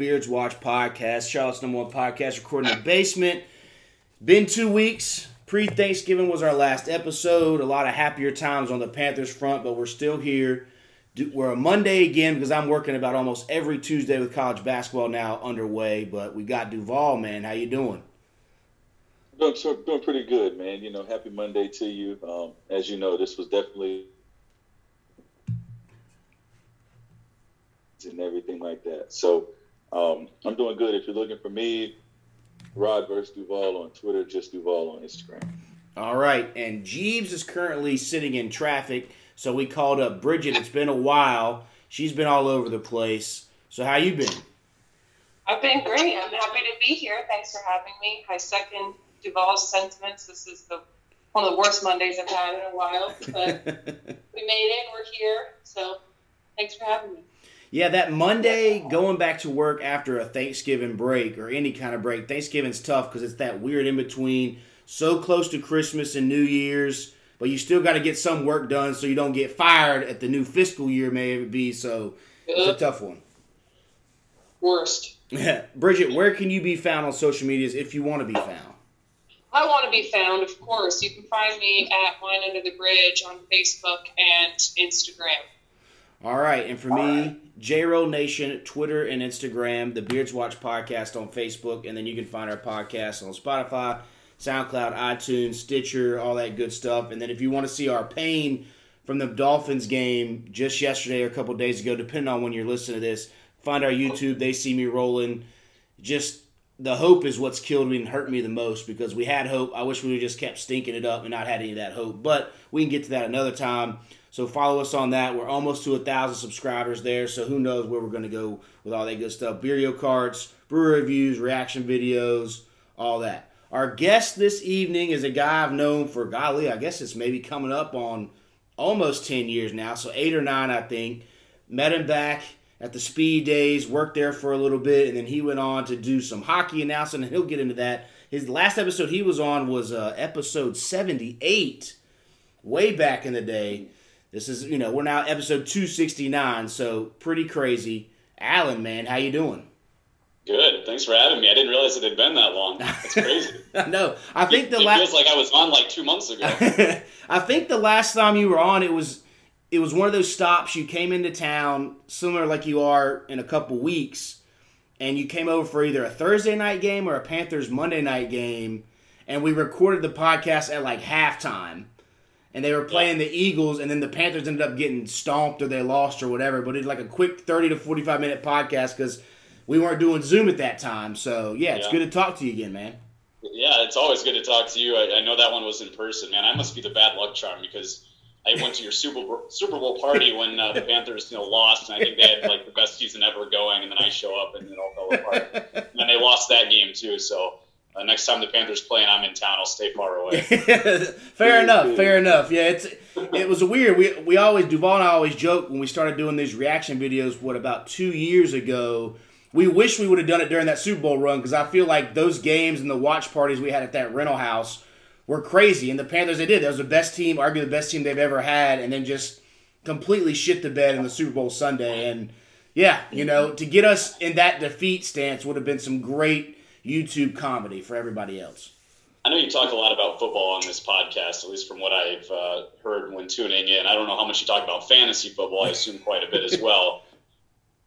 Beards Watch Podcast, Charlotte's number one podcast, recording in the basement. Been two weeks. Pre Thanksgiving was our last episode. A lot of happier times on the Panthers front, but we're still here. We're a Monday again because I'm working about almost every Tuesday with college basketball now underway. But we got Duvall, man. How you doing? Doing, doing pretty good, man. You know, happy Monday to you. Um, as you know, this was definitely and everything like that. So um, I'm doing good. If you're looking for me, Rod versus Duval on Twitter, just Duval on Instagram. All right, and Jeeves is currently sitting in traffic, so we called up Bridget. It's been a while. She's been all over the place. So how you been? I've been great. I'm happy to be here. Thanks for having me. I second Duvall's sentiments. This is the one of the worst Mondays I've had in a while, but we made it. We're here. So thanks for having me. Yeah, that Monday going back to work after a Thanksgiving break or any kind of break. Thanksgiving's tough because it's that weird in between, so close to Christmas and New Year's, but you still got to get some work done so you don't get fired at the new fiscal year, may it be. So it's a tough one. Worst. Bridget, where can you be found on social medias if you want to be found? I want to be found, of course. You can find me at Wine Under the Bridge on Facebook and Instagram. All right, and for me, JRO Nation, Twitter and Instagram, the Beards Watch podcast on Facebook, and then you can find our podcast on Spotify, SoundCloud, iTunes, Stitcher, all that good stuff. And then if you want to see our pain from the Dolphins game just yesterday or a couple days ago, depending on when you're listening to this, find our YouTube. They see me rolling. Just the hope is what's killed me and hurt me the most because we had hope. I wish we would just kept stinking it up and not had any of that hope. But we can get to that another time. So follow us on that. We're almost to a thousand subscribers there. So who knows where we're going to go with all that good stuff? Beerio cards, brewer reviews, reaction videos, all that. Our guest this evening is a guy I've known for golly, I guess it's maybe coming up on almost ten years now. So eight or nine, I think. Met him back at the Speed Days, worked there for a little bit, and then he went on to do some hockey announcing, and he'll get into that. His last episode he was on was uh, episode 78, way back in the day. This is, you know, we're now episode 269, so pretty crazy. Alan, man, how you doing? Good. Thanks for having me. I didn't realize it had been that long. That's crazy. no, I think it, the last last feels like I was on like two months ago. I think the last time you were on, it was it was one of those stops. You came into town, similar like you are in a couple weeks, and you came over for either a Thursday night game or a Panthers Monday night game, and we recorded the podcast at like halftime and they were playing yeah. the Eagles, and then the Panthers ended up getting stomped or they lost or whatever. But it's like a quick thirty to forty five minute podcast because we weren't doing Zoom at that time. So yeah, it's yeah. good to talk to you again, man. Yeah, it's always good to talk to you. I, I, know that one was in person, man. I must be the bad luck charm because I went to your Super Bowl, Super Bowl party when uh, the Panthers you know lost, and I think they had like the best season ever going, and then I show up and it all fell apart. and then they lost that game too, so uh, next time the Panthers play and I'm in town, I'll stay far away. fair enough. Fair enough. Yeah, it's it was weird. We we always Duvall and I always joke when we started doing these reaction videos. What about two years ago? We wish we would have done it during that Super Bowl run because I feel like those games and the watch parties we had at that rental house were crazy. And the Panthers, they did. That was the best team, arguably the best team they've ever had, and then just completely shit the bed in the Super Bowl Sunday. And yeah, you know, to get us in that defeat stance would have been some great YouTube comedy for everybody else. I know you talk a lot about football on this podcast, at least from what I've uh, heard when tuning in. I don't know how much you talk about fantasy football. I assume quite a bit as well.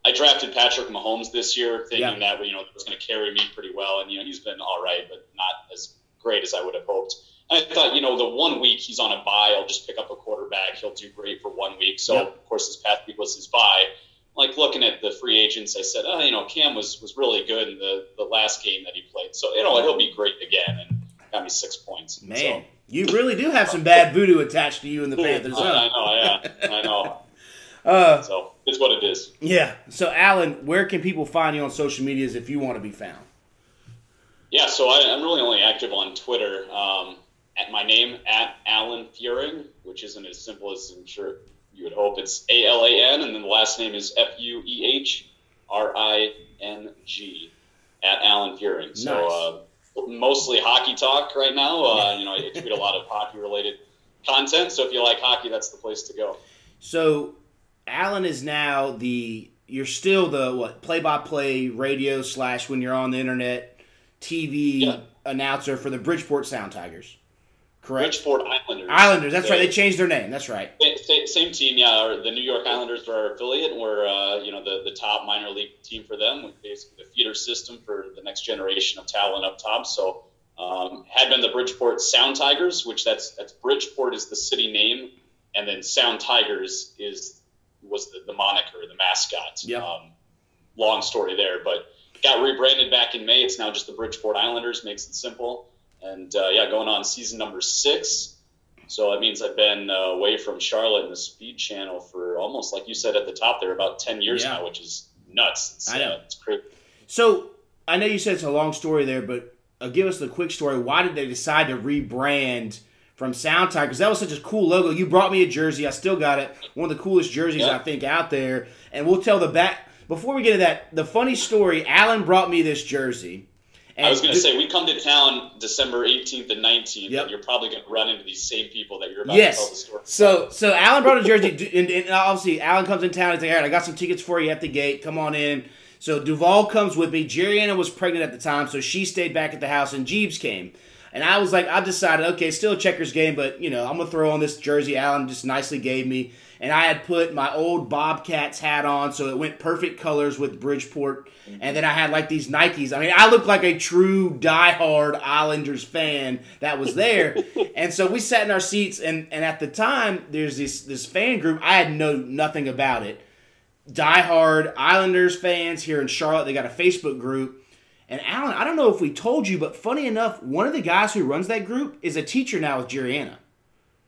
I drafted Patrick Mahomes this year, thinking yeah. that you know it was going to carry me pretty well, and you know he's been all right, but not as great as I would have hoped. And I thought, you know, the one week he's on a bye, I'll just pick up a quarterback. He'll do great for one week. So yeah. of course, this past week was his bye like looking at the free agents, I said, oh, you know, Cam was was really good in the the last game that he played, so you know he'll be great again, and got me six points. Man, so, you really do have some bad voodoo attached to you in the Panthers. I, I know, yeah, I know. Uh, so it's what it is. Yeah. So, Alan, where can people find you on social medias if you want to be found? Yeah, so I, am really only active on Twitter. Um, at my name at Alan Fuehring, which isn't as simple as I'm sure you would hope it's A L A N, and then the last name is F U E H R I N G at Alan Fuehring. Nice. So uh, mostly hockey talk right now. Uh, you know, I tweet a lot of hockey related content. So if you like hockey, that's the place to go. So Alan is now the you're still the what play by play radio slash when you're on the internet TV Yeah. announcer for the Bridgeport Sound Tigers. Correct. Bridgeport Islanders. Islanders. That's right. They- They changed their name. That's right. Same, same team, yeah. The New York Islanders are our affiliate, and we're uh, you know the, the top minor league team for them. With basically the feeder system for the next generation of talent up top. So um, had been the Bridgeport Sound Tigers, which that's that's Bridgeport is the city name, and then Sound Tigers is was the, the moniker, the mascot. Yeah. Um, long story there, but got rebranded back in May. It's now just the Bridgeport Islanders. Makes it simple. And uh, yeah, going on season number six. So that means I've been uh, away from Charlotte and the Speed Channel for almost, like you said at the top there, about 10 years Yeah. now, which is nuts. It's, I know. Uh, it's crazy. So I know you said it's a long story there, but uh, give us the quick story. Why did they decide to rebrand from Sound Tiger? Because that was such a cool logo. You brought me a jersey. I still got it. One of the coolest jerseys Yeah. I think out there. And we'll tell the back before we get to that. The funny story. Alan brought me this jersey. And I was going to say, we come to town December 18th and 19th, Yep. and you're probably going to run into these same people that you're about Yes. to tell the story. So so Alan brought a jersey, and, and obviously Alan comes in town. He's like, "All right, I got some tickets for you at the gate. Come on in." So Duval comes with me. Jerry Anna was pregnant at the time, so she stayed back at the house, and Jeeves came. And I was like, I decided, okay, still a checkers game, but you know, I'm gonna throw on this jersey Alan just nicely gave me. And I had put my old Bobcats hat on, so it went perfect colors with Bridgeport. And then I had like these Nikes. I mean, I looked like a true diehard Islanders fan that was there. and so we sat in our seats, and, and at the time, there's this this fan group. I had no nothing about it. Diehard Islanders fans here in Charlotte. They got a Facebook group. And Alan, I don't know if we told you, but funny enough, one of the guys who runs that group is a teacher now with Juriana.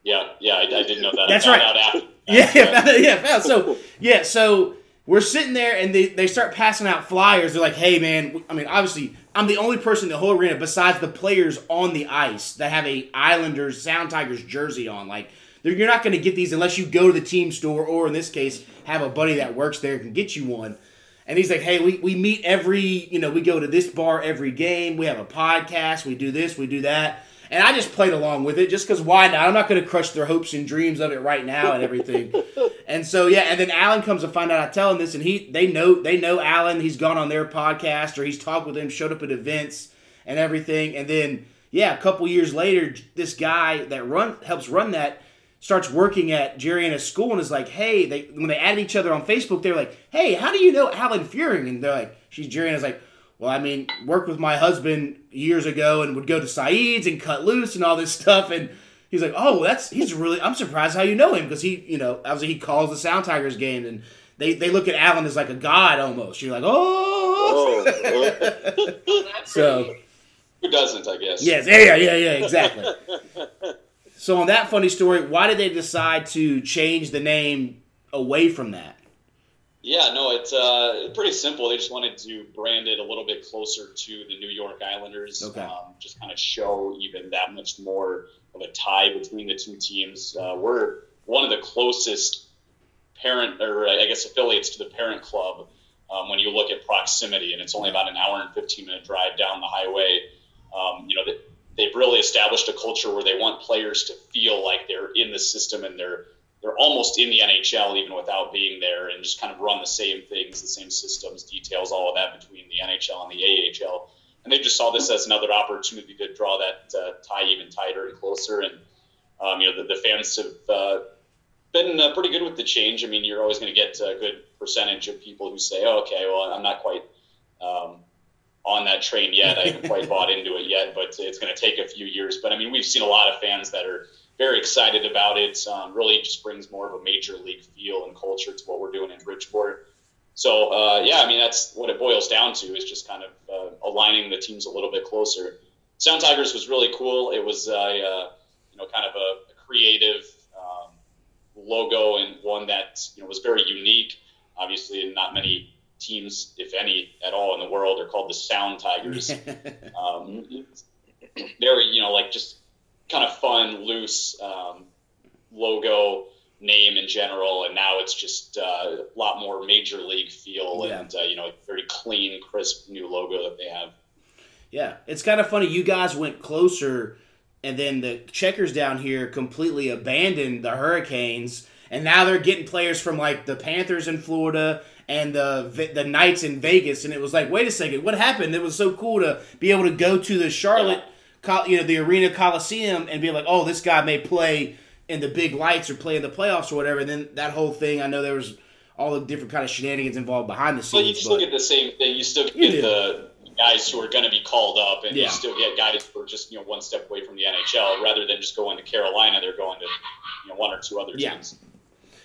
Yeah, yeah, I, I didn't know that. That's I found right. Yeah, yeah, yeah. So yeah, so we're sitting there and they, they start passing out flyers. They're like, "Hey, man! I mean, obviously, I'm the only person in the whole arena besides the players on the ice that have a Islanders Sound Tigers jersey on. Like, you're not going to get these unless you go to the team store or, in this case, have a buddy that works there and can get you one." And he's like, "Hey, we, we meet every you know we go to this bar every game. We have a podcast. We do this. We do that." And I just played along with it just because why not? I'm not going to crush their hopes and dreams of it right now and everything. and so yeah, and then Alan comes to find out I tell him this, and he they know they know Alan. He's gone on their podcast or he's talked with him, showed up at events and everything. And then yeah, a couple years later, this guy that run helps run that starts working at Jerry and his school and is like, hey, they when they added each other on Facebook, they're like, hey, how do you know Alan Fuehring? And they're like, she's Jerry and is like, well, I mean, worked with my husband years ago and would go to Saeed's and cut loose and all this stuff. And he's like, oh, that's he's really. I'm surprised how you know him because he, you know, obviously he calls the Sound Tigers game and. They, they look at Alan as like a god almost. You're like, oh. That's so Who doesn't, I guess. yes, yeah, yeah, yeah, yeah, exactly. so on that funny story, why did they decide to change the name away from that? Yeah, no, it's uh, pretty simple. They just wanted to brand it a little bit closer to the New York Islanders. Okay. Um, just kind of show even that much more of a tie between the two teams. Uh, we're one of the closest parent, or I guess affiliates to the parent club um, when you look at proximity, and it's only about an hour and 15 minute drive down the highway. Um, you know, they, they've really established a culture where they want players to feel like they're in the system and they're they're almost in the NHL even without being there, and just kind of run the same things, the same systems, details, all of that between the NHL and the AHL. And they just saw this as another opportunity to draw that uh, tie even tighter and closer. And um, you know, the, the fans have uh, been uh, pretty good with the change. I mean, you're always going to get a good percentage of people who say, oh, "Okay, well, I'm not quite." Um, on that train yet. I haven't quite bought into it yet, but it's going to take a few years. But I mean, we've seen a lot of fans that are very excited about it. Um, really just brings more of a major league feel and culture to what we're doing in Bridgeport. So uh, yeah, I mean that's what it boils down to is just kind of uh, aligning the teams a little bit closer. Sound Tigers was really cool. It was a uh, you know kind of a, a creative um, logo and one that you know was very unique. Obviously, not many teams, if any at all, in the world are called the Sound Tigers. um, very you know like just kind of fun, loose um, logo name in general, and now it's just uh, a lot more major league feel Yeah. and uh, you know a very clean, crisp new logo that they have. Yeah, it's kind of funny. You guys went closer, and then the checkers down here completely abandoned the Hurricanes, and now they're getting players from like the Panthers in Florida and the the Knights in Vegas, and it was like, wait a second, what happened? It was so cool to be able to go to the Charlotte, you know, the Arena Coliseum, and be like, oh, this guy may play in the big lights or play in the playoffs or whatever. And then that whole thing, I know there was all the different kind of shenanigans involved behind the scenes. Well, you still get the same thing. You still get you the guys who are going to be called up, and yeah. you still get guys who are just you know one step away from the NHL, rather than just going to Carolina. They're going to you know one or two other yeah. teams.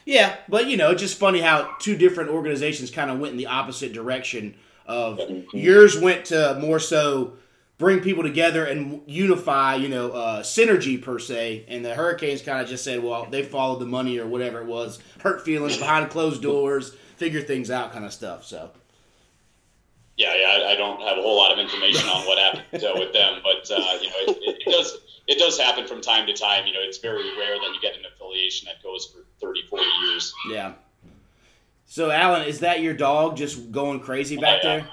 Yeah, but you know, it's just funny how two different organizations kind of went in the opposite direction. Of mm-hmm. yours went to more so bring people together and unify, you know, uh, synergy per se. And the Hurricanes kind of just said, well, they followed the money or whatever it was, hurt feelings behind closed doors, figure things out, kind of stuff. So. Yeah, yeah, I don't have a whole lot of information on what happened uh, with them, but uh, you know, it, it, it, does it does happen from time to time. You know, it's very rare that you get an affiliation that goes for 30, 40 years. Yeah. So, Alan, is that your dog just going crazy back oh, yeah. there?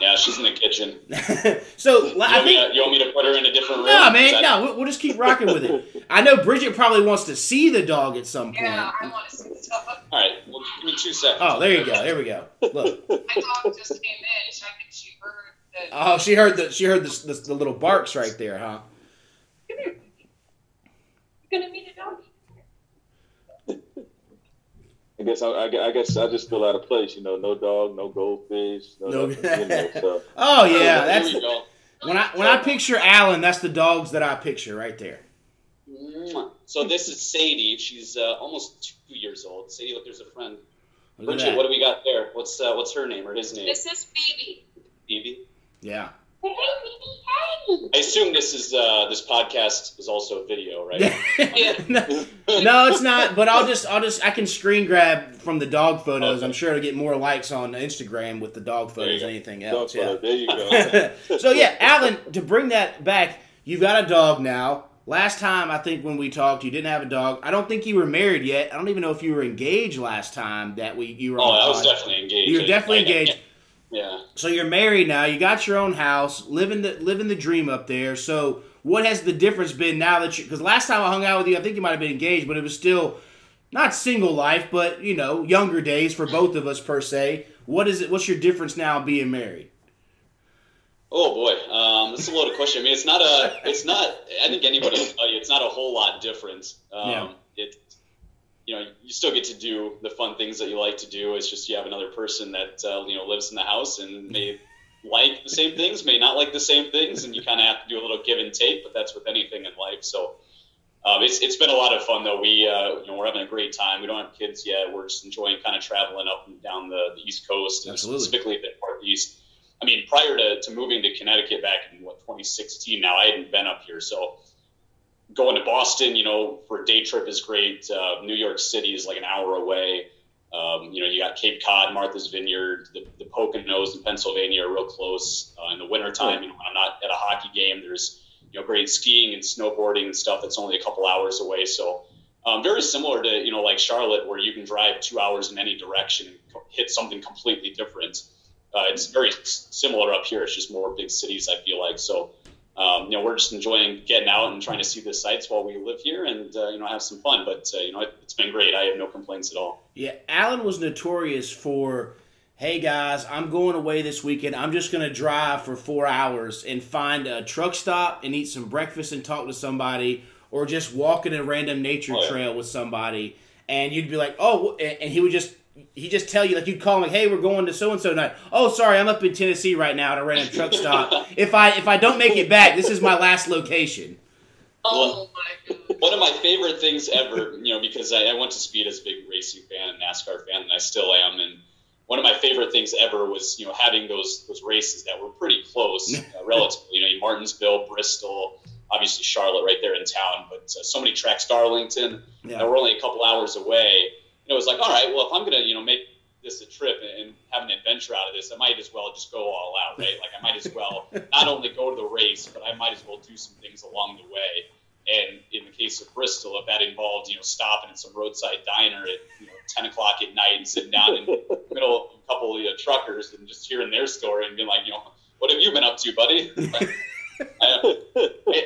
Yeah, she's in the kitchen. so you I think to, you want me to put her in a different room? No, man, that... no. We'll, we'll, just keep rocking with it. I know Bridget probably wants to see the dog at some point. Yeah, I want to see the dog. All right, well, give me two seconds. Oh, there you go. There we go. Look. My dog just came in, so I think she heard the. Oh, she heard the she heard the, the, the little barks right there, huh? Come here. You're gonna meet a dog. I guess I, I, guess I just feel out of place. You know, no dog, no goldfish, no. no. Nothing, you know, so. oh yeah, that's when I when I picture Alan, that's the dogs that I picture right there. So this is Sadie. She's uh, almost two years old. Sadie, look, there's a friend. Bridget, what do we got there? What's uh, what's her name or his name? This is Phoebe. Phoebe. Yeah. I assume this is uh, this podcast is also a video, right? no, no, it's not. But I'll just I'll just I can screen grab from the dog photos. Okay. I'm sure to get more likes on Instagram with the dog photos than anything else. Dog yeah. Photo. There you go. so yeah, Alan, to bring that back, you've got a dog now. Last time I think when we talked, you didn't have a dog. I don't think you were married yet. I don't even know if you were engaged last time that we you were. Oh, I was definitely engaged. You were definitely engaged. Yeah. So you're married now. You got your own house, living the living the dream up there. So what has the difference been now that you? Because last time I hung out with you, I think you might have been engaged, but it was still not single life, but you know, younger days for both of us per se. What is it? What's your difference now being married? Oh boy, um, that's a loaded question. I mean, it's not a, it's not. I think anybody will tell you it's not a whole lot different. Um, yeah. It, you know, you still get to do the fun things that you like to do. It's just you have another person that uh, you know lives in the house and may like the same things, may not like the same things, and you kind of have to do a little give and take. But that's with anything in life. So um, it's it's been a lot of fun though. We uh, you know we're having a great time. We don't have kids yet. We're just enjoying kind of traveling up and down the, the East Coast and Absolutely. specifically the Northeast. I mean, prior to, to moving to Connecticut back in what 2016, now I hadn't been up here, so going to Boston, you know, for a day trip is great. Uh, New York City is like an hour away. Um, you know, you got Cape Cod, Martha's Vineyard, the, the Poconos in Pennsylvania are real close. Uh, in the wintertime, you know, when I'm not at a hockey game, there's, you know, great skiing and snowboarding and stuff that's only a couple hours away. So um, very similar to, you know, like Charlotte, where you can drive two hours in any direction and hit something completely different. Uh, it's very similar up here. It's just more big cities, I feel like. So um, you know, we're just enjoying getting out and trying to see the sights while we live here and, uh, you know, have some fun. But, uh, you know, it, has been great. I have no complaints at all. Yeah, Alan was notorious for, hey, guys, I'm going away this weekend. I'm just going to drive for four hours and find a truck stop and eat some breakfast and talk to somebody or just walk in a random nature oh, yeah. trail with somebody. And you'd be like, oh, and he would just he just tell you like you'd call him like, hey, we're going to so and so night. Oh, sorry, I'm up in Tennessee right now at a random truck stop. if I if I don't make it back, this is my last location. Oh my god! One of my favorite things ever, you know, because I, I went to speed as a big racing fan, and NASCAR fan, and I still am. And one of my favorite things ever was, you know, having those those races that were pretty close, uh, relatively. You know, Martinsville, Bristol, obviously Charlotte, right there in town, but uh, so many tracks, Darlington. Yeah. we're only a couple hours away it was like, all right, well, if I'm gonna, you know, make this a trip and have an adventure out of this, I might as well just go all out, right? Like I might as well not only go to the race, but I might as well do some things along the way. And in the case of Bristol, if that involved, you know, stopping at some roadside diner at you know 10 o'clock at night and sitting down in the middle of a couple of you know, truckers and just hearing their story and being like, you know, what have you been up to, buddy? I,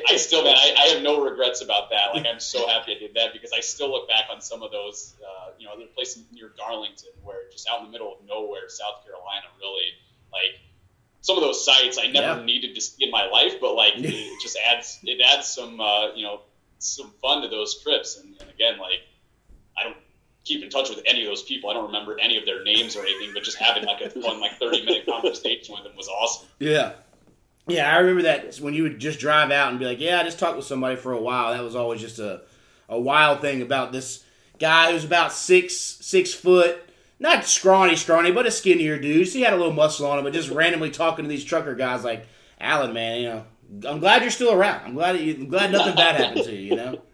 I, still, man, I, I, have no regrets about that. Like, I'm so happy I did that because I still look back on some of those uh, know, there's a place near Darlington where just out in the middle of nowhere, South Carolina, really like some of those sites I never Yeah. needed to see in my life, but like it just adds it adds some uh, you know some fun to those trips. And, and again, like I don't keep in touch with any of those people. I don't remember any of their names or anything, but just having like a fun like 30 minute conversation with them was awesome. Yeah. Yeah, I remember that when you would just drive out and be like, "Yeah, I just talked with somebody for a while." That was always just a a wild thing about this guy who's about six six foot, not scrawny, scrawny, but a skinnier dude. So he had a little muscle on him, but just randomly talking to these trucker guys like, "Alan, man, you know, I'm glad you're still around. I'm glad you, I'm glad nothing bad happened to you. You know."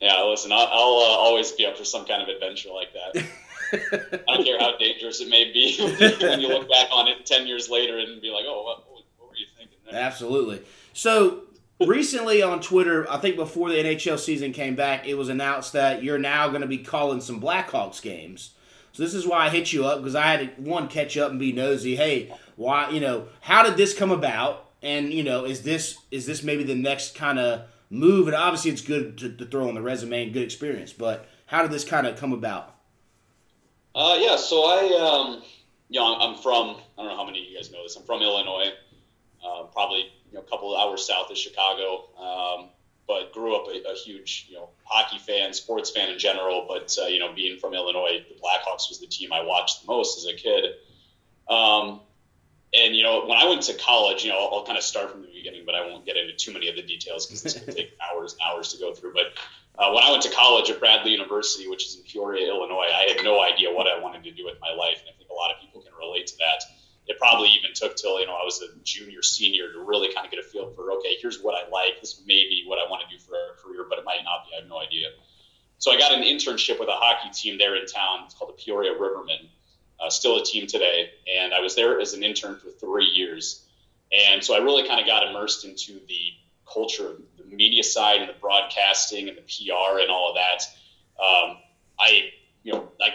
Yeah, listen, I'll, I'll uh, always be up for some kind of adventure like that. I don't care how dangerous it may be when you look back on it 10 years later and be like, oh, what, what were you thinking there? Absolutely. So recently on Twitter, I think before the NHL season came back, it was announced that you're now going to be calling some Blackhawks games. So this is why I hit you up because I had to one catch up and be nosy. Hey, why? You know, how did this come about? And you know, is this is this maybe the next kind of move? And obviously, it's good to, to throw on the resume and good experience. But how did this kind of come about? Uh, yeah, so I, um, you know, I'm from, I don't know how many of you guys know this, I'm from Illinois, uh, probably you know, a couple of hours south of Chicago, um, but grew up a, a huge, you know, hockey fan, sports fan in general, but, uh, you know, being from Illinois, the Blackhawks was the team I watched the most as a kid. Um, and, you know, when I went to college, you know, I'll, I'll kind of start from the beginning, but I won't get into too many of the details because it's going to take hours and hours to go through. But uh, when I went to college at Bradley University, which is in Peoria, Illinois, I had no idea what I wanted to do with my life, and I think a lot of people can relate to that. It probably even took till you know I was a junior, senior to really kind of get a feel for okay, here's what I like. This may be what I want to do for a career, but it might not be. I have no idea. So I got an internship with a hockey team there in town. It's called the Peoria Rivermen, uh, still a team today, and I was there as an intern for three years. And so I really kind of got immersed into the culture of the media side and the broadcasting and the PR and all of that. Um, I, you know, I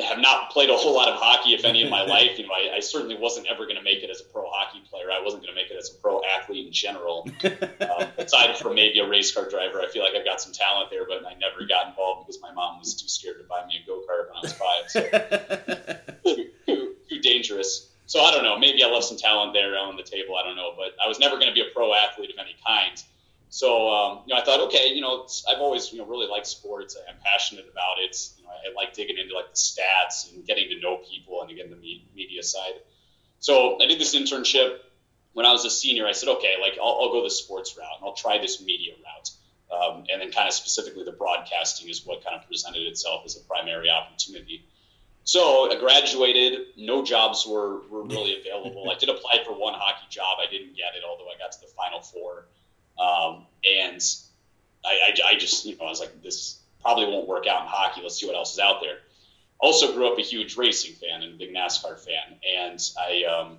have not played a whole lot of hockey, if any, in my life. You know, I, I certainly wasn't ever going to make it as a pro hockey player. I wasn't going to make it as a pro athlete in general. um, aside from maybe a race car driver, I feel like I've got some talent there, but I never got involved because my mom was too scared to buy me a go kart when I was five. So too, too, too dangerous. So I don't know. Maybe I left some talent there on the table. I don't know, but I was never going to be a pro athlete of any kind. So um, you know, I thought, okay, you know, I've always you know really liked sports. I'm passionate about it. Know, I like digging into like the stats and getting to know people and again the me- media side. So I did this internship when I was a senior. I said, okay, like I'll, I'll go the sports route and I'll try this media route. Um, and then kind of specifically the broadcasting is what kind of presented itself as a primary opportunity. So I graduated. No jobs were, were really available. I did apply for one hockey job. I didn't get it, although I got to the final four. Um, and I, I, I just, you know, I was like, this probably won't work out in hockey. Let's see what else is out there. Also grew up a huge racing fan and a big NASCAR fan. And I, um,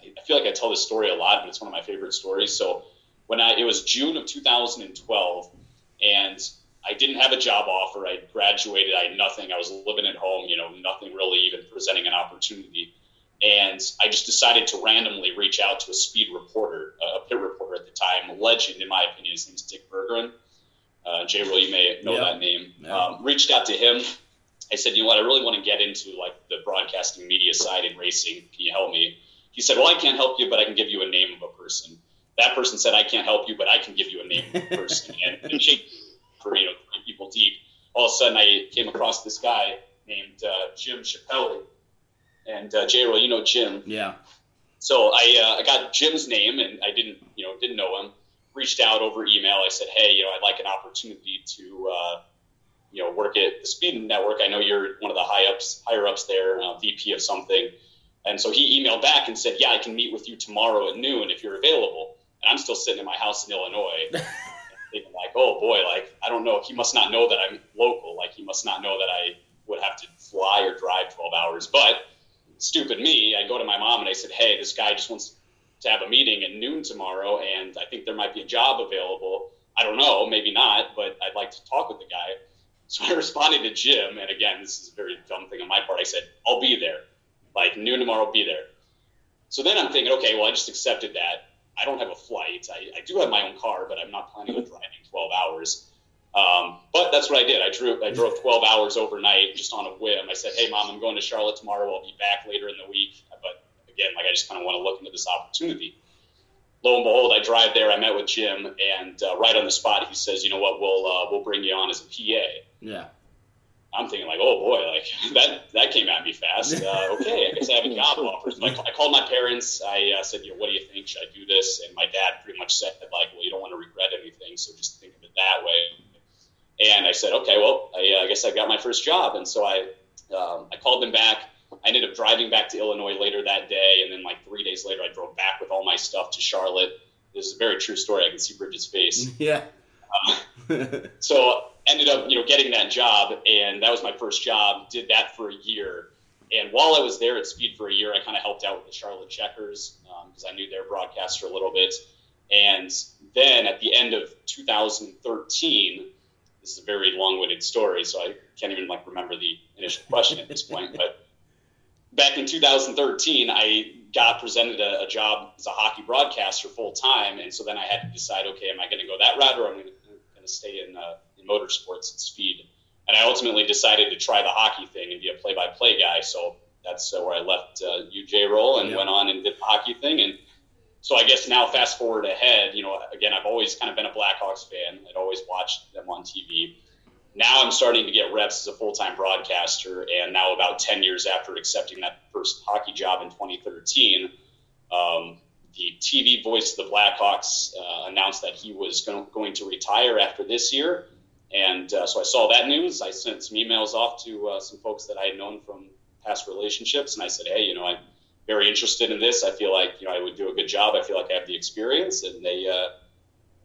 I feel like I tell this story a lot, but it's one of my favorite stories. So when I, it was June of 2012 and I didn't have a job offer. I graduated. I had nothing. I was living at home, you know, nothing really even presenting an opportunity. And I just decided to randomly reach out to a speed reporter, a pit reporter at the time, a legend in my opinion. His name's Dick Berggren. Uh, J. Roll, you may know Yeah. that name. Yeah. Um, reached out to him. I said, you know what? I really want to get into like the broadcasting media side in racing. Can you help me? He said, well, I can't help you, but I can give you a name of a person. That person said, I can't help you, but I can give you a name of a person. and, and shake for you know three people deep. All of a sudden, I came across this guy named uh, Jim Chappelli, and uh, J. Roll, you know Jim. yeah. So I, uh, I got Jim's name, and I didn't you know didn't know him. Reached out over email. I said, hey, you know, I'd like an opportunity to uh, you know work at the Speed Network. I know you're one of the high ups, higher ups there, uh, VP of something. And so he emailed back and said, yeah, I can meet with you tomorrow at noon if you're available. And I'm still sitting in my house in Illinois thinking like, oh boy, like I don't know, he must not know that I'm local. Like he must not know that I would have to fly or drive 12 hours. But stupid me, I go to my mom and I said, hey, this guy just wants to have a meeting at noon tomorrow, and I think there might be a job available. I don't know, maybe not, but I'd like to talk with the guy. So I responded to Jim, and again, this is a very dumb thing on my part. I said, I'll be there. Like noon tomorrow, I'll be there. So then I'm thinking, okay, well, I just accepted that. I don't have a flight. I, I do have car, but I'm not planning on driving 12 hours. Um, but that's what I did. I drew. I drove 12 hours overnight just on a whim. I said, "Hey, mom, I'm going to Charlotte tomorrow. I'll be back later in the week." But again, like I just kind of want to look into this opportunity. Lo and behold, I drive there. I met with Jim, and uh, right on the spot, he says, "You know what? We'll uh, we'll bring you on as a PA." Yeah. I'm thinking like, oh boy, like that that came at me fast. Uh, okay, I guess I have a job offer. I, I called my parents. I uh, said, you know, what do you think? Should I do this? And my dad pretty much said like, well, you don't want to regret anything, so just think of it that way. And I said, okay, well, I, uh, I guess I got my first job. And so I um, I called them back. I ended up driving back to Illinois later that day, and then like three days later, I drove back with all my stuff to Charlotte. This is a very true story. I can see Bridget's face. Yeah. Um, so ended up, you know, getting that job, and that was my first job. Did that for a year, and while I was there at Speed for a year, I kind of helped out with the Charlotte Checkers because um, I knew their broadcaster a little bit. And then at the end of 2013, this is a very long-winded story, so I can't even like remember the initial question at this point. But back in 2013, I got presented a, a job as a hockey broadcaster full time, and so then I had to decide, okay, am I going to go that route or am I going to stay in uh, in motorsports and speed. And I ultimately decided to try the hockey thing and be a play-by-play guy. So that's uh, where I left uh, UJ role and went on and did the hockey thing. And so I guess now, fast forward ahead, you know, again, I've always kind of been a Blackhawks fan. I'd always watched them on TV. Now I'm starting to get reps as a full-time broadcaster, and now about 10 years after accepting that first hockey job in 2013, um, the TV voice of the Blackhawks uh, announced that he was going, going to retire after this year. And uh, so I saw that news. I sent some emails off to uh, some folks that I had known from past relationships, and I said, "Hey, you know, I'm very interested in this. I feel like you know I would do a good job. I feel like I have the experience." And they, uh,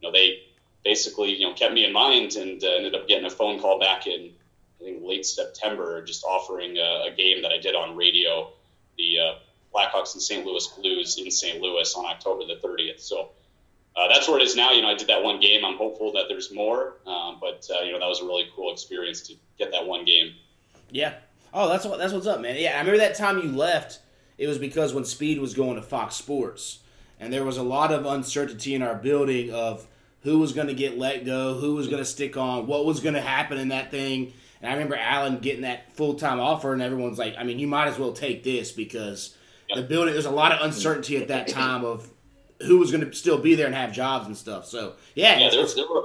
you know, they basically you know kept me in mind and uh, ended up getting a phone call back in I think late September, just offering a, a game that I did on radio, the uh, Blackhawks and St. Louis Blues in St. Louis on October the 30th. So uh, that's where it is now. You know, I did that one game. I'm hopeful that there's more, um, but uh, you know, that was a really cool experience to get that one game. Yeah. Oh, that's what that's what's up, man. Yeah, I remember that time you left. It was because when Speed was going to Fox Sports, and there was a lot of uncertainty in our building of who was going to get let go, who was going to stick on, what was going to happen in that thing. And I remember Alan getting that full time offer, and everyone's like, I mean, you might as well take this because the building. There's a lot of uncertainty at that time of who was going to still be there and have jobs and stuff. So yeah, yeah, there, there were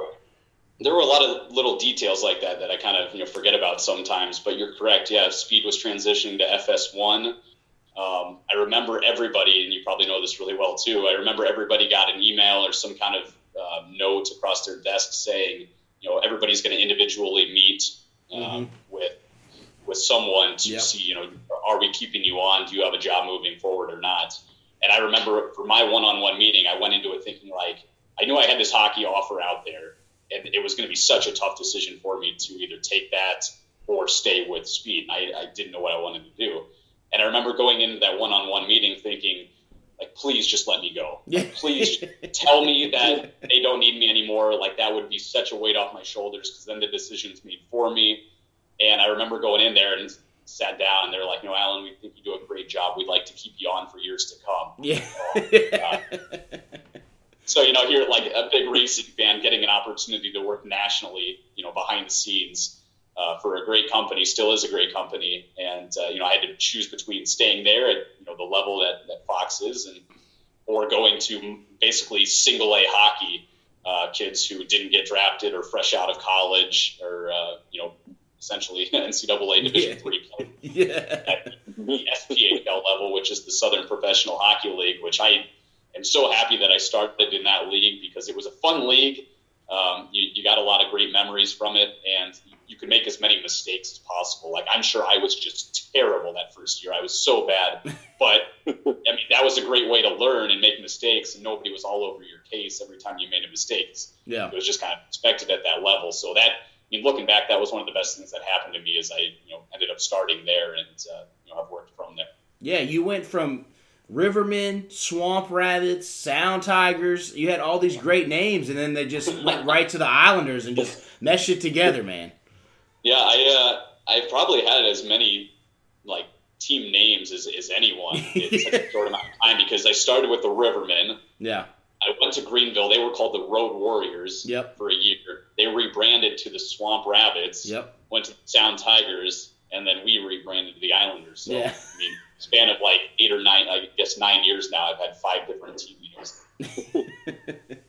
there were a lot of little details like that that I kind of you know forget about sometimes. But you're correct. Yeah, Speed was transitioning to FS1. Um, I remember everybody, and you probably know this really well too. I remember everybody got an email or some kind of uh, note across their desk saying, you know, everybody's going to individually meet um, mm-hmm. with with someone to yep. see, you know, are we keeping you on? Do you have a job moving forward or not? And I remember for my one-on-one meeting, I went into it thinking like I knew I had this hockey offer out there, and it was going to be such a tough decision for me to either take that or stay with Speed. And I, I didn't know what I wanted to do, and I remember going into that one-on-one meeting thinking, like, please just let me go. Like, please tell me that they don't need me anymore. Like that would be such a weight off my shoulders because then the decision's made for me. And I remember going in there and sat down and they're like, "No, Alan, we think you do a great job. We'd like to keep you on for years to come." Yeah. So, uh, so you know, here like a big racing fan getting an opportunity to work nationally, you know, behind the scenes uh, for a great company, still is a great company, and uh, you know, I had to choose between staying there at you know the level that, that Fox is, and or going to basically single A hockey. Uh, kids who didn't get drafted or fresh out of college or uh, you know essentially NCAA Division yeah. three play yeah. at the SPHL level, which is the Southern Professional Hockey League, which I am so happy that I started in that league because it was a fun league. Um, you, you, got a lot of great memories from it, and you could make as many mistakes as possible. Like I'm sure I was just terrible that first year. I was so bad, but I mean that was a great way to learn and make mistakes, and nobody was all over your case every time you made a mistake. Yeah, it was just kind of expected at that level. So that mean, looking back, that was one of the best things that happened to me. Is I, you know, ended up starting there, and uh, you know, I've worked from there. Yeah, you went from Rivermen, Swamp Rabbits, Sound Tigers. You had all these great names, and then they just went right to the Islanders and just meshed it together, man. Yeah, I uh, I probably had as many like team names as, as anyone in such a short amount of time because I started with the Rivermen. Yeah. I went to Greenville. They were called the Road Warriors Yep. for a year. They rebranded to the Swamp Rabbits. Yep. Went to the Sound Tigers, and then we rebranded to the Islanders. So Yeah. I mean, span of like eight or nine, I guess nine years now. I've had five different team names.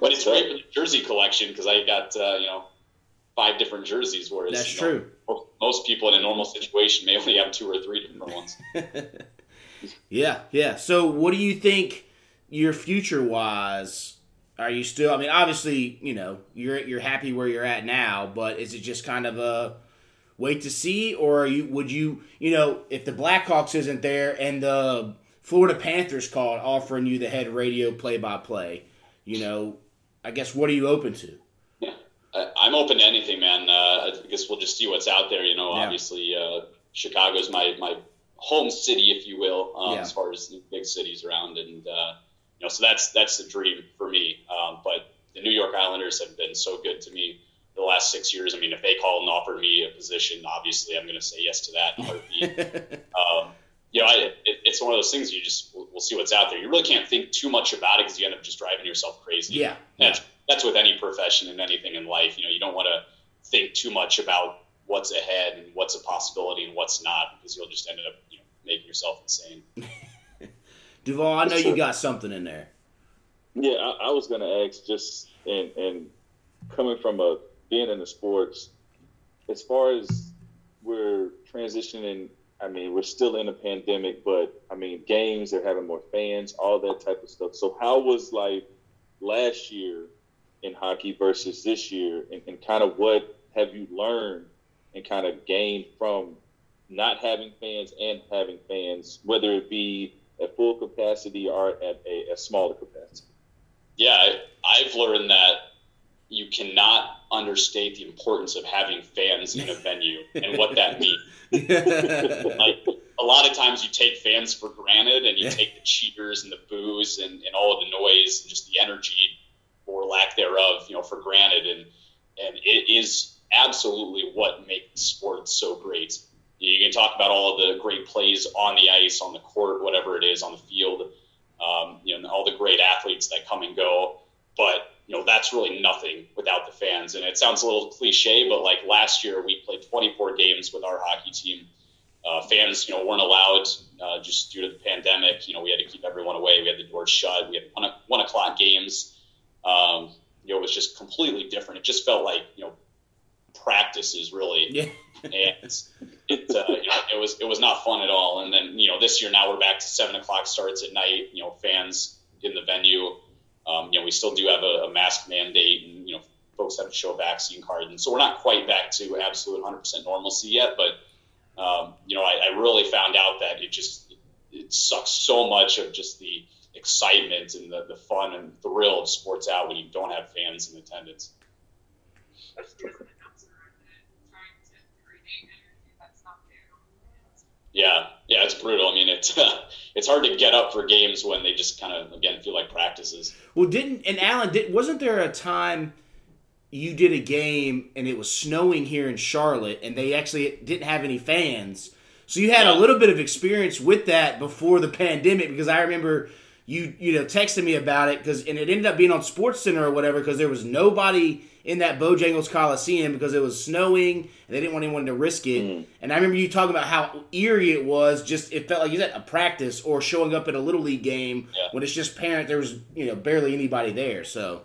But it's great for the jersey collection because I got uh, you know five different jerseys. Whereas That's you know, true. most people in a normal situation may only have two or three different ones. Yeah, yeah. So, what do you think your future wise? Are you still? I mean, obviously, you know, you're you're happy where you're at now, but is it just kind of a wait to see, or are you would you you know if the Blackhawks isn't there and the Florida Panthers called offering you the head radio play by play, you know, I guess what are you open to? I- I'm open to anything, man. Uh, I guess we'll just see what's out there. You know, Yeah. obviously, uh, Chicago's my my home city, if you will, um, Yeah. as far as the big cities around, and uh, you know, so that's that's the dream for me. Um, but the New York Islanders have been so good to me the last six years. I mean, if they call and offer me a position, obviously, I'm going to say yes to that. in a heartbeat. um, you know, I, it, it's one of those things you just we'll, see what's out there. You really can't think too much about it because you end up just driving yourself crazy. yeah, yeah, That's that's with any profession and anything in life. You know, you don't want to think too much about what's ahead and what's a possibility and what's not because you'll just end up you know making yourself insane. Duvall. I know you got something in there. Yeah, I, I was gonna ask just and and coming from a being in the sports, as far as we're transitioning. I mean, we're still in a pandemic, but I mean, games they're having more fans, all that type of stuff. So, how was like last year in hockey versus this year, and, and kind of what have you learned and kind of gained from not having fans and having fans, whether it be at full capacity or at a, a smaller capacity? Yeah, I, I've learned that you cannot understate the importance of having fans in a venue and what that means. like a lot of times you take fans for granted and you Yeah. take the cheers and the booze and, and all of the noise and just the energy or lack thereof, you know, for granted and and it is absolutely what makes sports so great. You can talk about all the great plays on the ice, on the court, whatever it is, on the field, um, you know, all the great athletes that come and go. But you know, that's really nothing without the fans. And it sounds a little cliche, but like last year we played 24 games with our hockey team. Uh, fans, you know, weren't allowed uh, just due to the pandemic. You know, we had to keep everyone away. We had the doors shut. We had one, one o'clock games. Um, you know, it was just completely different. It just felt like you know practices really yeah. and it uh, you know, it was it was not fun at all. And then you know this year now we're back to seven o'clock starts at night. You know fans in the venue. Um, you know we still do have a, a mask mandate, and you know folks have to show a vaccine card, and so we're not quite back to absolute 100 percent normalcy yet. But um, you know I, I really found out that it just it sucks so much of just the excitement and the, the fun and thrill of sports out when you don't have fans in attendance. Yeah, yeah, it's brutal. I mean, it's it's hard to get up for games when they just kind of again feel like practices. Well, didn't and Alan did wasn't there a time you did a game and it was snowing here in Charlotte and they actually didn't have any fans. So you had a little bit of experience with that before the pandemic because I remember you you know texting me about it because and it ended up being on Sports Center or whatever because there was nobody in that Bojangles Coliseum because it was snowing and they didn't want anyone to risk it. And I remember you talking about how eerie it was. Just it felt like you said a practice or showing up at a little league game Yeah. when it's just parent. There was you know barely anybody there. So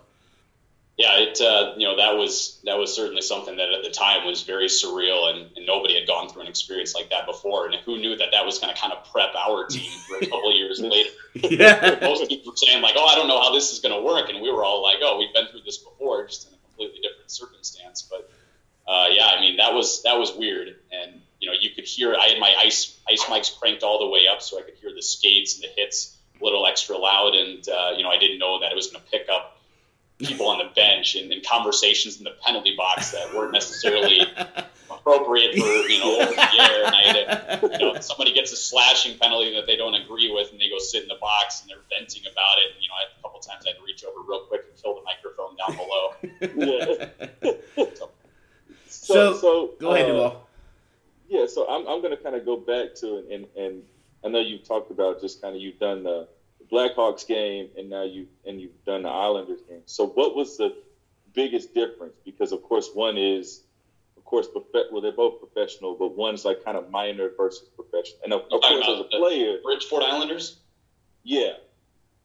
Yeah, it uh, you know that was that was certainly something that at the time was very surreal, and, and nobody had gone through an experience like that before. And who knew that that was going to kind of prep our team for a couple years later? yeah, Most people were saying like, "Oh, I don't know how this is going to work," and we were all like, "Oh, we've been through this before, just in a completely different circumstance." But uh, yeah, I mean that was that was weird, and you know you could hear I had my ice ice mics cranked all the way up so I could hear the skates and the hits a little extra loud, and uh, you know I didn't know that it was going to pick up people on the bench and, and conversations in the penalty box that weren't necessarily appropriate for you know over the air. And had you know, somebody gets a slashing penalty that they don't agree with, and they go sit in the box and they're venting about it. And, you know, I, a couple times I had to reach over real quick and kill the microphone down below. So, So, so Go ahead, uh, Duvall. Yeah, so I'm, I'm going to kind of go back to and and I know you've talked about just kind of you've done the Blackhawks game, and now you and you've done the Islanders game. So, what was the biggest difference? Because of course, one is, of course, prof- well, they're both professional, but one's like kind of minor versus professional. And of, of course, as a player, Bridgeport Islanders. Yeah,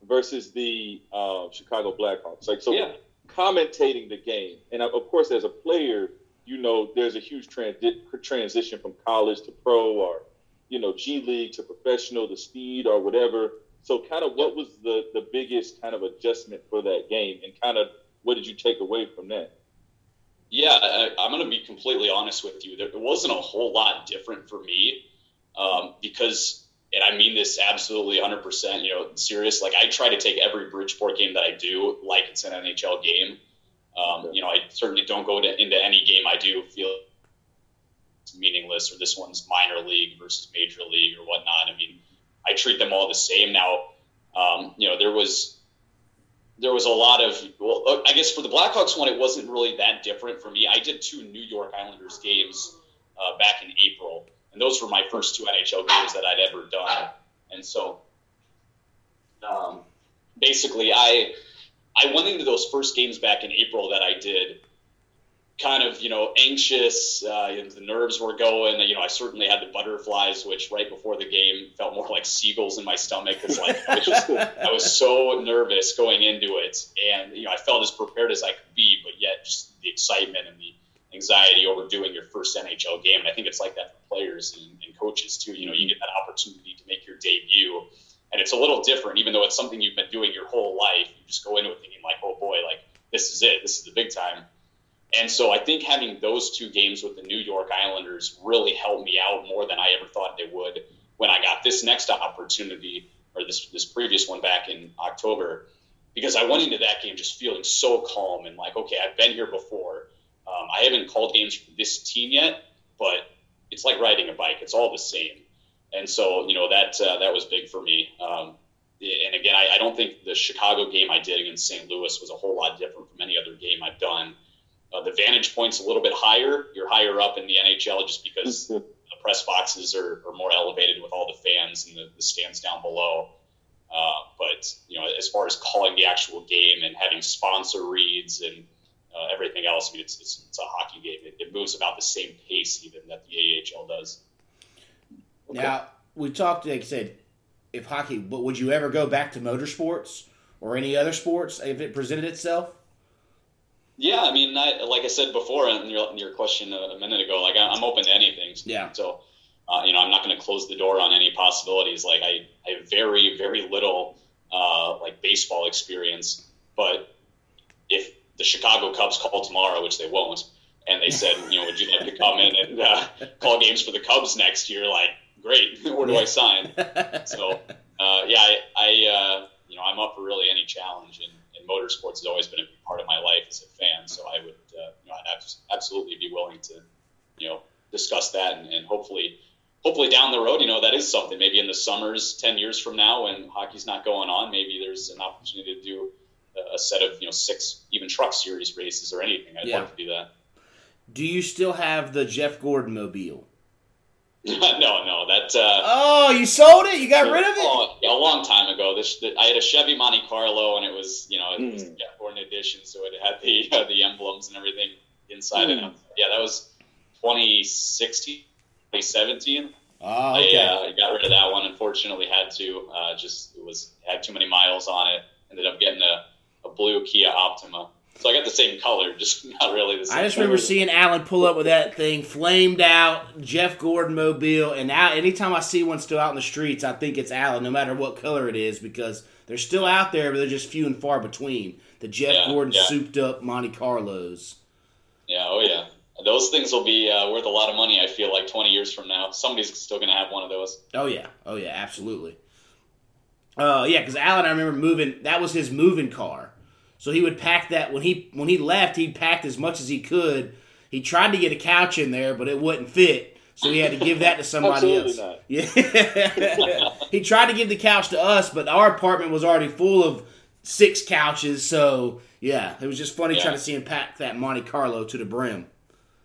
versus the uh, Chicago Blackhawks. Like so, Yeah. commentating the game, and of of course, as a player, you know there's a huge transi- transition from college to pro, or you know G League to professional, the speed or whatever. So, kind of, what was the the biggest kind of adjustment for that game, and kind of what did you take away from that? Yeah, I, I'm going to be completely honest with you. There wasn't a whole lot different for me um, because, and I mean this absolutely 100%, you know, serious. Like I try to take every Bridgeport game that I do like it's an NHL game. Um, you know, I certainly don't go to, into any game I do feel meaningless or this one's minor league versus major league or whatnot. I mean, I treat them all the same. Now, um, you know, there was there was a lot of well i guess for the blackhawks one it wasn't really that different for me. I did two new york islanders games uh, back in april and those were my first two nhl games that i'd ever done. And so um, basically i i went into those first games back in april that i did kind of you know anxious uh, the nerves were going. You know i certainly had the butterflies which right before the game felt more like seagulls in my stomach. Because like I was, just, I was so nervous going into it. And you know i felt as prepared as i could be but yet just the excitement and the anxiety over doing your first nhl game. And i think it's like that for players and, and coaches too. You know you get that opportunity to make your debut and it's a little different. Even though it's something you've been doing your whole life you just go into it thinking like oh boy like this is it. This is the big time and so I think having those two games with the New York Islanders really helped me out more than I ever thought they would when I got this next opportunity or this this previous one back in October because I went into that game just feeling so calm and like okay I've been here before. Um, I haven't called games for this team yet, but it's like riding a bike. It's all the same. And so you know that uh, that was big for me. Um, and again, I, I don't think the Chicago game I did against St. Louis was a whole lot different from any other game I've done. Uh, the vantage point's a little bit higher. You're higher up in the NHL just because the press boxes are, are more elevated with all the fans and the, the stands down below. Uh, but you know, as far as calling the actual game and having sponsor reads and uh, everything else, I mean, it's, it's, it's a hockey game. It, it, moves about the same pace even that the AHL does. Okay. Now we talked, like I said, if hockey, but would you ever go back to motorsports or any other sports if it presented itself? Yeah, I mean, I, like I said before in your, in your question a, a, minute ago, like I'm open to anything. Yeah. So, uh, you know, I'm not going to close the door on any possibilities. Like I, I have very, very little uh, like baseball experience, but if the Chicago Cubs call tomorrow, which they won't, and they said, you know, would you like to come in and uh, call games for the Cubs next year? Like, great. Where do I sign? So, uh, yeah, I, I uh, you know, I'm up for really any challenge and and motorsports has always been a big part of my life as a fan. So I would, uh, you know, I'd absolutely be willing to, you know, discuss that and, and, hopefully, hopefully down the road, you know, that is something. Maybe in the summers, ten years from now, when hockey's not going on, maybe there's an opportunity to do a, a set of you know six even truck series races or anything. I'd yeah. love to do that. Do you still have the Jeff Gordon mobile? no, no, that. Uh, oh, you sold it? You got rid of it? Oh, yeah, a long time ago. This, the, I had a Chevy Monte Carlo, and it was, you know, it mm. was Jeff Gordon edition, so it had the uh, the emblems and everything inside mm. it. Yeah, that was 2016, 2017. Oh, okay. I uh, got rid of that one. Unfortunately, had to. Uh, just it was had too many miles on it. Ended up getting a, a blue Kia Optima. So I got the same color, just not really the same. I just color. remember seeing Alan pull up with that thing, flamed out Jeff Gordon mobile, and now anytime I see one still out in the streets, I think it's Alan, no matter what color it is, because they're still out there, but they're just few and far between. The Jeff yeah, Gordon yeah. souped up Monte Carlos. Yeah, oh yeah. Those things will be uh, worth a lot of money. I feel like twenty years from now, somebody's still going to have one of those. Oh yeah, oh yeah, absolutely. Uh, yeah, because Alan, I remember moving. That was his moving car so he would pack that when he when he left, he packed as much as he could. He tried to get a couch in there, but it wouldn't fit. So he had to give that to somebody else. Not. Yeah. he tried to give the couch to us, but our apartment was already full of six couches. So yeah, it was just funny yeah. trying to see him pack that Monte Carlo to the brim.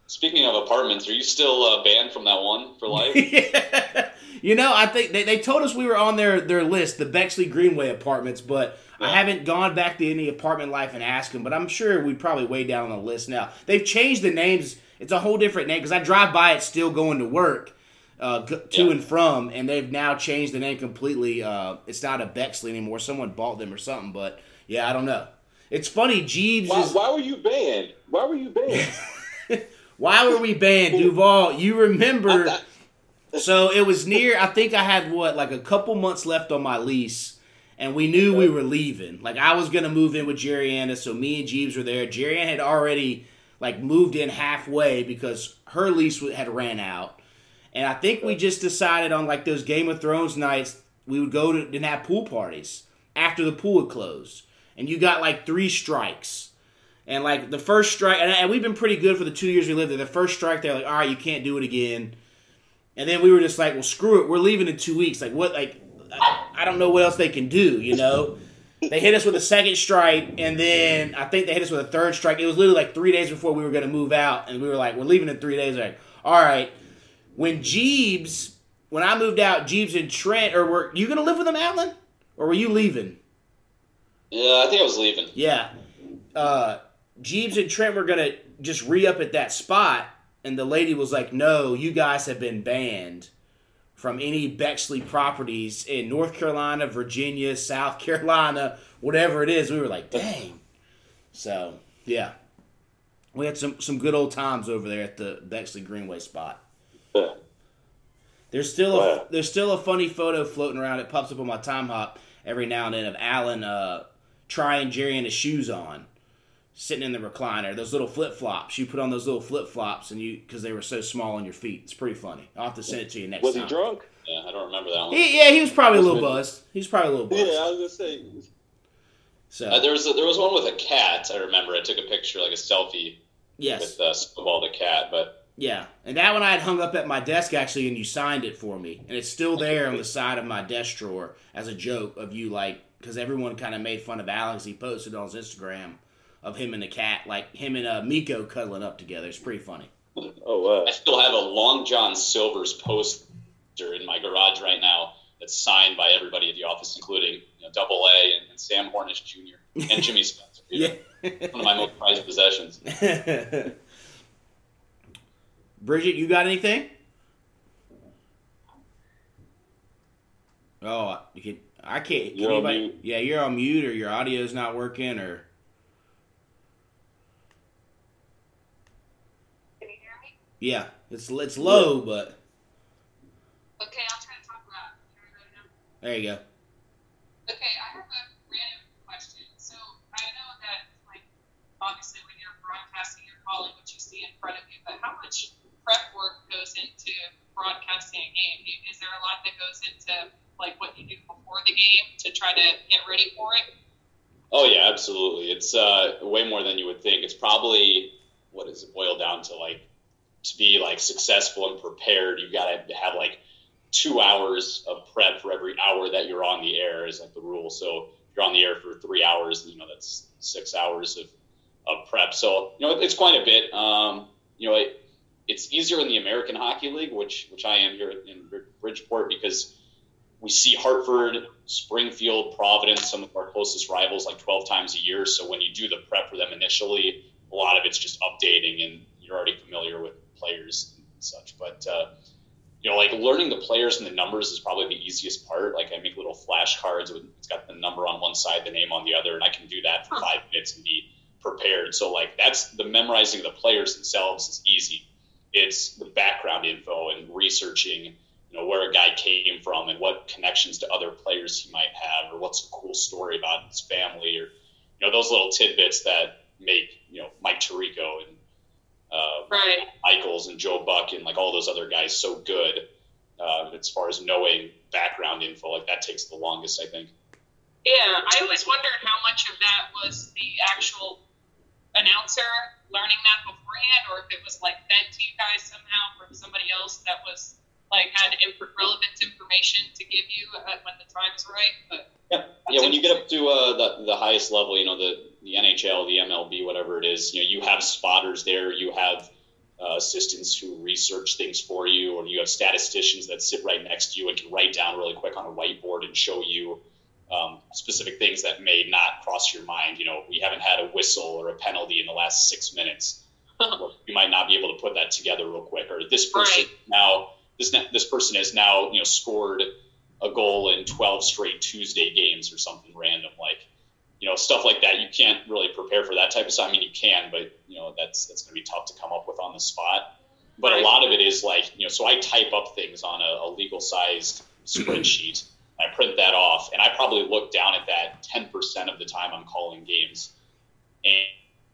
Speaking of apartments, are you still uh, banned from that one for life? yeah. you know, I think they, they told us we were on their, their list, the Bexley Greenway apartments, but I haven't gone back to any apartment life and asked them. But I'm sure we probably way down on the list now. They've changed the names. It's a whole different name because I drive by it still going to work, uh, to Yeah. and from, and they've now changed the name completely. Uh, it's not a Bexley anymore. Someone bought them or something. But yeah, I don't know. It's funny. Jeeves Why, is. why were you banned? Why were you banned? Why were we banned, Duvall? You remember? So it was near. I think I had what, like a couple months left on my lease, and we knew we were leaving. Like I was gonna move in with Jerry Anna, so me and Jeeves were there. Jerry Ann had already like moved in halfway because her lease had ran out, and I think we just decided on like those Game of Thrones nights we would go to and have pool parties after the pool had closed, and you got like three strikes. And like the first strike, and, and we've been pretty good for the two years we lived there. The first strike, they're like, "All right, you can't do it again." And then we were just like, "Well, screw it, we're leaving in two weeks." Like, what? Like, I, I don't know what else they can do. You know? they hit us with a second strike, and then I think they hit us with a third strike. It was literally like three days before we were going to move out, and we were like, "We're leaving in three days." Like, all right. When Jeeves, when I moved out, Jeeves and Trent, or were you going to live with them, Alan, or were you leaving? Yeah, I think I was leaving. Yeah. Uh, Jeeves and Trent were gonna just re up at that spot, and the lady was like, "No, you guys have been banned from any Bexley properties in North Carolina, Virginia, South Carolina, whatever it is." We were like, "Dang!" So yeah, we had some some good old times over there at the Bexley Greenway spot. Yeah. There's still a Wow. there's still a funny photo floating around. It pops up on my Timehop every now and then of Alan uh, trying Jerry and his shoes on, sitting in the recliner. Those little flip flops. You put on those little flip flops, and you because they were so small on your feet. It's pretty funny. I'll have to send it to you next Was time. Was he drunk? Yeah, I don't remember that one. He, yeah, he was probably a little buzzed. He was probably a little buzzed. Yeah, I was gonna say. So Uh, there was a, there was one with a cat. I remember. I took a picture, like a selfie yes, with uh, Snowball the cat. But yeah, and that one I had hung up at my desk actually, and you signed it for me, and it's still there on the side of my desk drawer as a joke of you like because everyone kind of made fun of Alex. He posted on his Instagram of him and the cat, like him and uh, Miko cuddling up together. It's pretty funny. Oh wow. I still have a Long John Silver's poster in my garage right now that's signed by everybody at the office, including you know, Double A and, and Sam Hornish Jr. and Jimmy Spencer. you know, Yeah. one of my most prized possessions. Bridget, you got anything? Oh, you can. I can't. Can You're on anybody, mute. yeah, you're on mute, or your audio's not working, or Can you hear me? Yeah, it's it's low, but Okay, I'll try to talk loud. Can everybody there you go. Okay, I have a random question. So I know that, like, obviously when you're broadcasting, you're calling what you see in front of you, but how much prep work goes into broadcasting a game? Is there a lot that goes into, like, what you do before the game to try to get ready for it? Oh yeah, absolutely. It's uh, way more than you would think. It's probably what does it boil down to? Like to be like successful and prepared, you got to have like two hours of prep for every hour that you're on the air is like the rule. So if you're on the air for three hours, you know that's six hours of, of prep. So you know it's quite a bit. Um, you know it, it's easier in the American Hockey League, which which I am here in Bridgeport because we see Hartford, Springfield, Providence, some of our closest rivals, like 12 times a year. So when you do the prep for them initially, a lot of it's just updating, and you're already familiar with players and such. But uh, you know, like learning the players and the numbers is probably the easiest part. Like I make little flashcards with it's got the number on one side, the name on the other, and I can do that for five minutes and be prepared. So like that's the memorizing the players themselves is easy. It's the background info and researching you know where a guy came from and what connections to other players he might have, or what's a cool story about his family, or you know those little tidbits that make you know Mike Tirico and uh, Right. Michaels and Joe Buck and like all those other guys so good uh, as far as knowing background info. Like that takes the longest, I think. Yeah, I always wondered how much of that was the actual announcer learning that beforehand, or if it was like fed to you guys somehow from somebody else that was like had imp- relevant information to give you uh, when the time is right. But Yeah, yeah. When you get up to uh, the the highest level, you know the the NHL, the MLB, whatever it is, you know you have spotters there. You have uh, assistants who research things for you, or you have statisticians that sit right next to you and can write down really quick on a whiteboard and show you um, specific things that may not cross your mind. You know, we haven't had a whistle or a penalty in the last six minutes. you might not be able to put that together real quick. Or this person right. now, this this person has now you know scored a goal in 12 straight Tuesday games or something random like you know stuff like that. You can't really prepare for that type of stuff. I mean, you can, but you know that's that's going to be tough to come up with on the spot. But a lot of it is like you know, so I type up things on a, a legal sized spreadsheet. I print that off, and I probably look down at that 10% of the time I'm calling games, and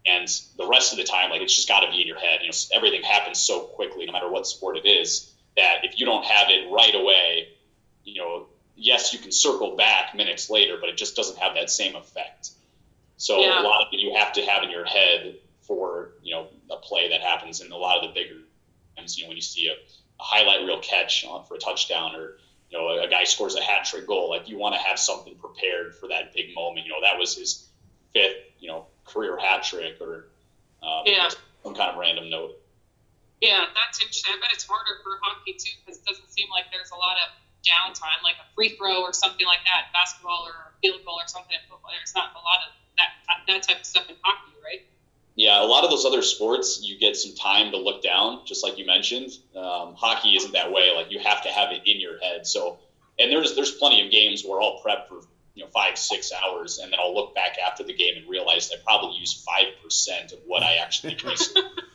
and the rest of the time, like it's just got to be in your head. You know, everything happens so quickly, no matter what sport it is, that if you don't have it right away, you know, yes, you can circle back minutes later, but it just doesn't have that same effect. So yeah. a lot of it you have to have in your head for you know a play that happens in a lot of the bigger games. You know, when you see a, a highlight reel catch on, for a touchdown or you know, a, a guy scores a hat trick goal. Like you want to have something prepared for that big moment. You know, that was his fifth, you know, career hat trick or um, yeah. some kind of random note. Yeah, that's interesting. I bet it's harder for hockey too because it doesn't seem like there's a lot of downtime, like a free throw or something like that, basketball or field goal or something. in Football, there's not a lot of that that type of stuff in hockey, right? Yeah, a lot of those other sports, you get some time to look down, just like you mentioned. Um, hockey isn't that way. Like you have to have it in your head. So, and there's there's plenty of games where I'll prep for you know five six hours, and then I'll look back after the game and realize I probably used five percent of what I actually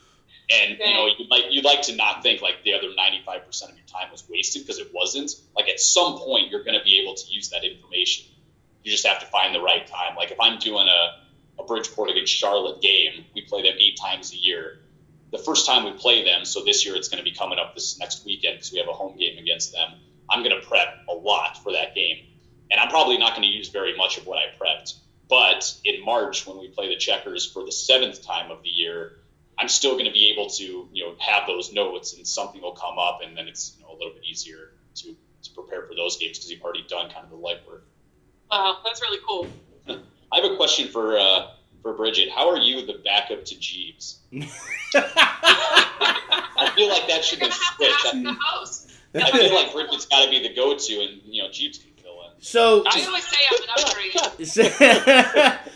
and you know you'd like you'd like to not think like the other 95% of your time was wasted because it wasn't. Like at some point you're going to be able to use that information. You just have to find the right time. Like if i'm doing a, a bridgeport against charlotte game we play them eight times a year. The first time we play them so this year it's going to be coming up this next weekend because we have a home game against them i'm going to prep a lot for that game. And i'm probably not going to use very much of what i prepped. But in march when we play the checkers for the seventh time of the year I'm still going to be able to, you know, have those notes and something will come up and then it's you know, a little bit easier to, to prepare for those games because you've already done kind of the legwork. Wow, that's really cool. I have a question for uh, for Bridget. How are you the backup to Jeeves? I feel like that should be switched. I, I feel like Bridget's got to be the go-to, and you know Jeeves can fill in. So I always say I'm an upgrade.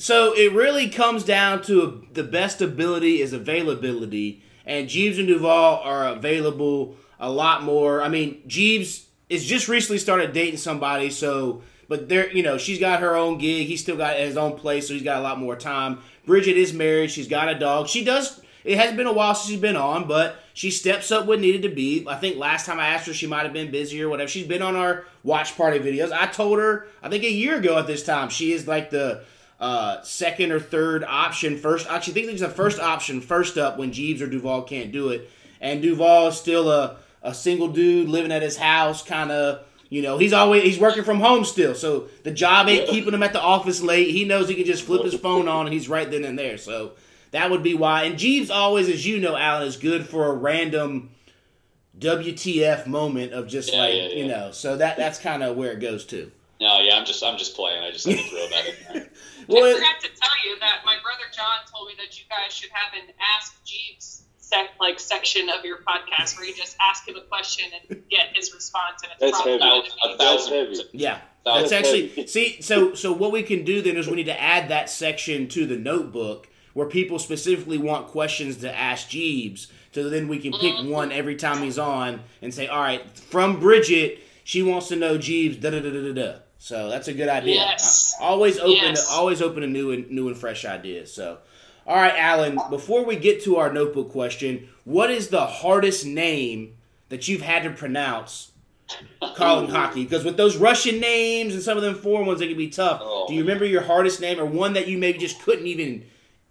So it really comes down to the best ability is availability, and Jeeves and Duvall are available a lot more. I mean, Jeeves is just recently started dating somebody, so but there, you know, she's got her own gig. He's still got his own place, so he's got a lot more time. Bridget is married. She's got a dog. She does. It has been a while since she's been on, but she steps up when needed to be. I think last time I asked her, she might have been busy or whatever. She's been on our watch party videos. I told her, I think a year ago at this time, she is like the uh, second or third option. First, actually, I think it's the first option first up when Jeeves or Duvall can't do it. And Duvall is still a, a single dude living at his house, kind of. You know, he's always he's working from home still, so the job ain't keeping him at the office late. He knows he can just flip his phone on and he's right then and there. So that would be why. And Jeeves always, as you know, Alan, is good for a random WTF moment of just yeah, like yeah, yeah. you know. So that that's kind of where it goes to. No, yeah, I'm just I'm just playing. I just had to throw that in there. Well, I forgot to tell you that my brother John told me that you guys should have an Ask Jeeves sec, like section of your podcast where you just ask him a question and get his response, and it's that's probably heavy. A thousand heavy. Yeah. That's actually see so so what we can do then is we need to add that section to the notebook where people specifically want questions to ask Jeeves so then we can pick mm-hmm. one every time he's on and say all right from Bridget she wants to know Jeeves da da da da da so that's a good idea. Yes. always open yes. always open to new and new and fresh ideas. So all right, Alan, before we get to our notebook question, what is the hardest name that you've had to pronounce calling hockey? Because with those Russian names and some of them foreign ones, it can be tough. Oh. Do you remember your hardest name or one that you maybe just couldn't even,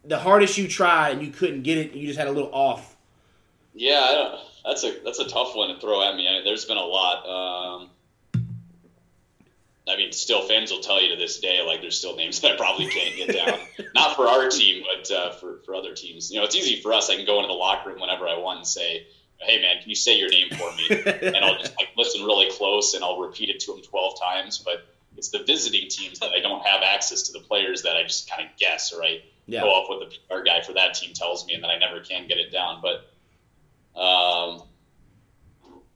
the hardest you tried and you couldn't get it, you just had a little off? Yeah, that's a that's a tough one to throw at me. I mean, there's been a lot. Um, I mean, still fans will tell you to this day, like there's still names that I probably can't get down. Not for our team, but uh, for for other teams. You know, it's easy for us. I can go into the locker room whenever I want and say, "Hey, man, can you say your name for me?" and I'll just like listen really close and I'll repeat it to them 12 times. But it's the visiting teams that I don't have access to the players that I just kind of guess or I yeah. go off what the PR guy for that team tells me, and then I never can get it down. But Um,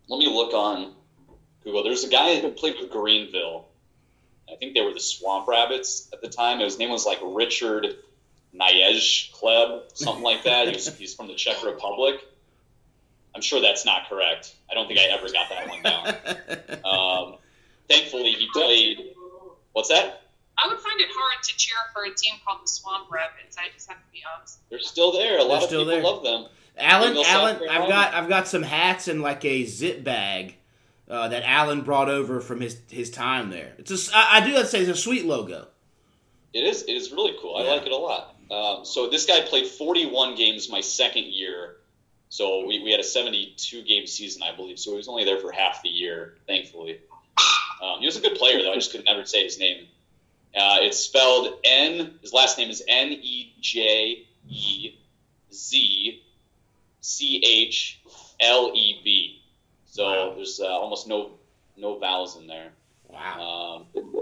let me look on Google. There's a guy who played for Greenville. I think they were the Swamp Rabbits at the time. His name was like Richard Nyej Kleb, something like that. He was, he's from the Czech Republic. I'm sure that's not correct. I don't think I ever got that one down. Um, thankfully, he played. What's that? I would find it hard to cheer for a team called the Swamp Rabbits. I just have to be honest. They're still there. A They're lot of still people there. love them. Alan, Alan, I've got I've got some hats and like a zip bag uh, that Alan brought over from his his time there. It's a I, I do have to say it's a sweet logo. It is. It is really cool. I like it a lot. Um, so this guy played 41 games my second year. So we, we had a 72 game season, I believe. So he was only there for half the year, thankfully. Um, he was a good player, though. I just could never say his name. Uh, it's spelled N. His last name is N E J E Z C H L E B. So Wow. there's uh, almost no no vowels in there. Wow, Um,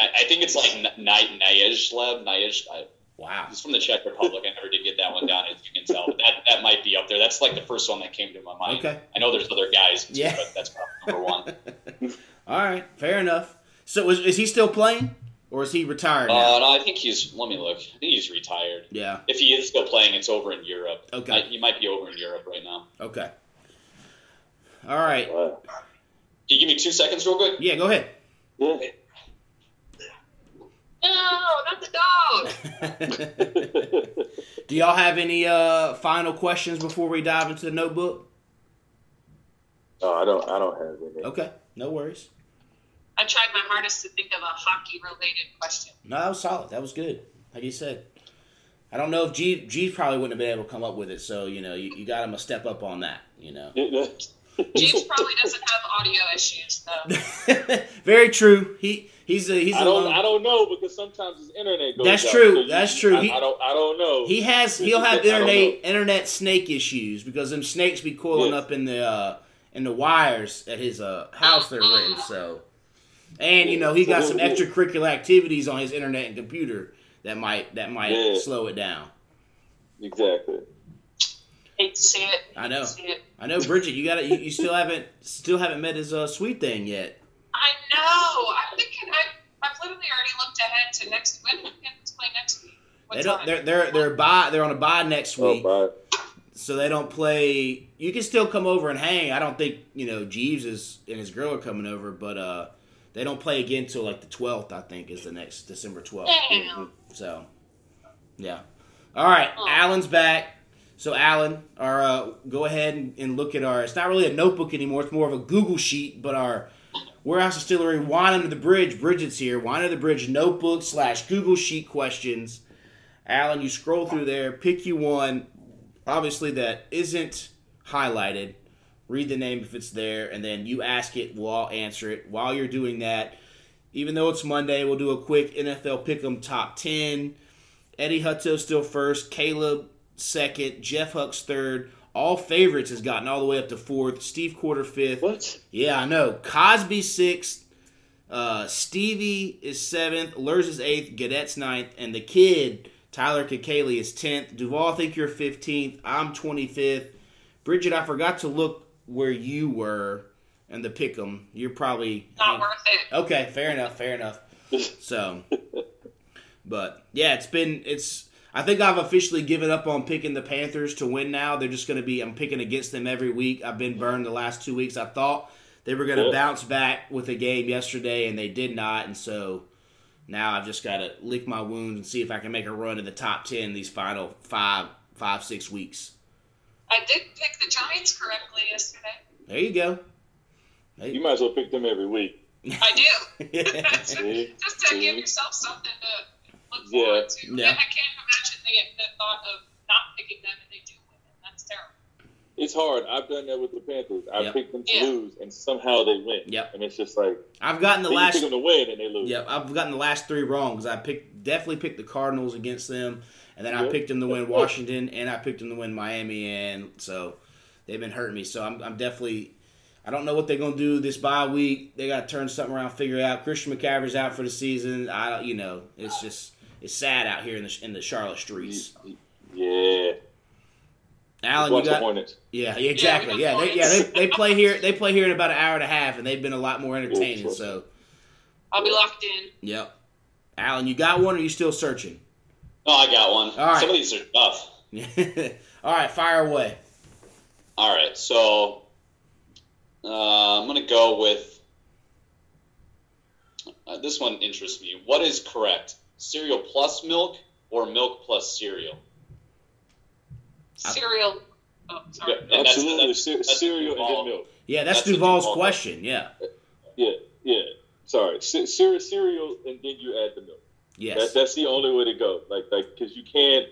I, I think it's like Ny- Nyezhlev. Nyezh, I, wow. he's from the Czech Republic. I never did get that one down, as you can tell. But that, that might be up there. That's like the first one that came to my mind. Okay. I know there's other guys, too, Yeah. but that's probably number one. All right, fair enough. So is, is he still playing, or is he retired Uh, now? no, I think he's. Let me look. I think he's retired. Yeah. If he is still playing, it's over in Europe. Okay. Uh, he might be over in Europe right now. Okay. All right. Wow. Can you give me two seconds, real quick? Yeah, go ahead. Yeah. No, not the dog. Do y'all have any uh, final questions before we dive into the notebook? no, I don't. I don't have any. Okay, no worries. I tried my hardest to think of a hockey related question. No, that was solid. That was good. Like you said. I don't know if G G probably wouldn't have been able to come up with it, so you know you, you got him a step up on that. You know. James probably doesn't have audio issues though. Very true. He he's a he's a I don't. lone- I don't know because sometimes his internet goes. That's out, true, so you- that's true. I, He- I don't. I don't know. He has he'll have internet internet snake issues because them snakes be coiling Yes. up in the uh, in the wires at his uh, house they're renting. So, and you know he got some extracurricular activities on his internet and computer that might that might Yeah. slow it down. exactly. Hate to see it. I know. Hate to see it. I know, Bridget. You got to you, you still haven't still haven't met his uh, sweet thing yet. I know. I'm thinking. I, I've literally already looked ahead to next. When can we play next week? What They don't. time? They're they're they're by they're on a bye next week. Oh, week, bye. so they don't play. You can still come over and hang. I don't think you know Jeeves is and his girl are coming over, but uh, they don't play again till like the twelfth. I think is the next December twelfth. Damn. So, yeah. All right, Oh. Alan's back. So Alan, our uh, go ahead and, look at our. It's not really a notebook anymore. It's more of a Google sheet. But our warehouse distillery wine under the bridge. Bridget's here. Wine under the bridge notebook slash Google sheet questions. Alan, you scroll through there, pick you one, obviously that isn't highlighted. Read the name if it's there, and then you ask it. We'll all answer it. While you're doing that, even though it's Monday, we'll do a quick NFL Pick'em top ten. Eddie Hutto still first, Caleb second, Jeff Huck's third. All favorites has gotten all the way up to fourth. Steve Quarter fifth. What? Yeah, I know. Cosby sixth. Uh, Stevie is seventh. Lurs is eighth. Gadet's ninth. And the kid, Tyler Kakali, is tenth. Duvall, I think you're fifteenth. I'm twenty fifth. Bridget, I forgot to look where you were and the pick'em. You're probably Not worth it. Okay, fair enough. Fair enough. So, but yeah, it's been it's. I think I've officially given up on picking the Panthers to win. Now they're just going to be. I'm picking against them every week. I've been burned the last two weeks. I thought they were going to Yeah. bounce back with a game yesterday, and they did not. And so now I've just got to lick my wounds and see if I can make a run in the top ten these final five, five, six weeks. I did pick the Giants correctly yesterday. There you go. You might as well pick them every week. I do. See? Just to give yourself something to look Yeah. forward to. Yeah. I can't imagine the, the thought of not picking them and they do win. And that's terrible. It's hard. I've done that with the Panthers. I Yep. picked them to Yeah. lose, and somehow they win. Yep. And it's just like I've gotten the last pick them to win, and they lose. Yep, I've gotten the last three wrong because I picked definitely picked the Cardinals against them, and then I picked them to win Washington, and I picked them to win Miami, and so they've been hurting me. So I'm, I'm definitely. I don't know what they're gonna do this bye week. They got to turn something around, figure it out. Christian McCaffrey's out for the season. I, you know, it's just it's sad out here in the in the Charlotte streets. Yeah. Alan, you got Hornets. yeah, exactly. Yeah, they, yeah, they, they play here. They play here in about an hour and a half, and they've been a lot more entertaining. So, I'll be locked in. yep. Alan, you got one? or Are you still searching? No, I got one. All right. Some of these are tough. All right, fire away. All right, so uh, I'm going to go with uh, this one interests me. What is correct? Cereal plus milk or milk plus cereal? Cereal. Oh, sorry. Yeah, and that's- Absolutely, that's- that's cereal and Duvall. then milk. Yeah, that's, That's Duvall's Duvall question. Yeah. Yeah, yeah. Sorry, Ce- cereal, cereal, and then you add the milk. Yes. That, that's the only way to go. Like, like, because you can't.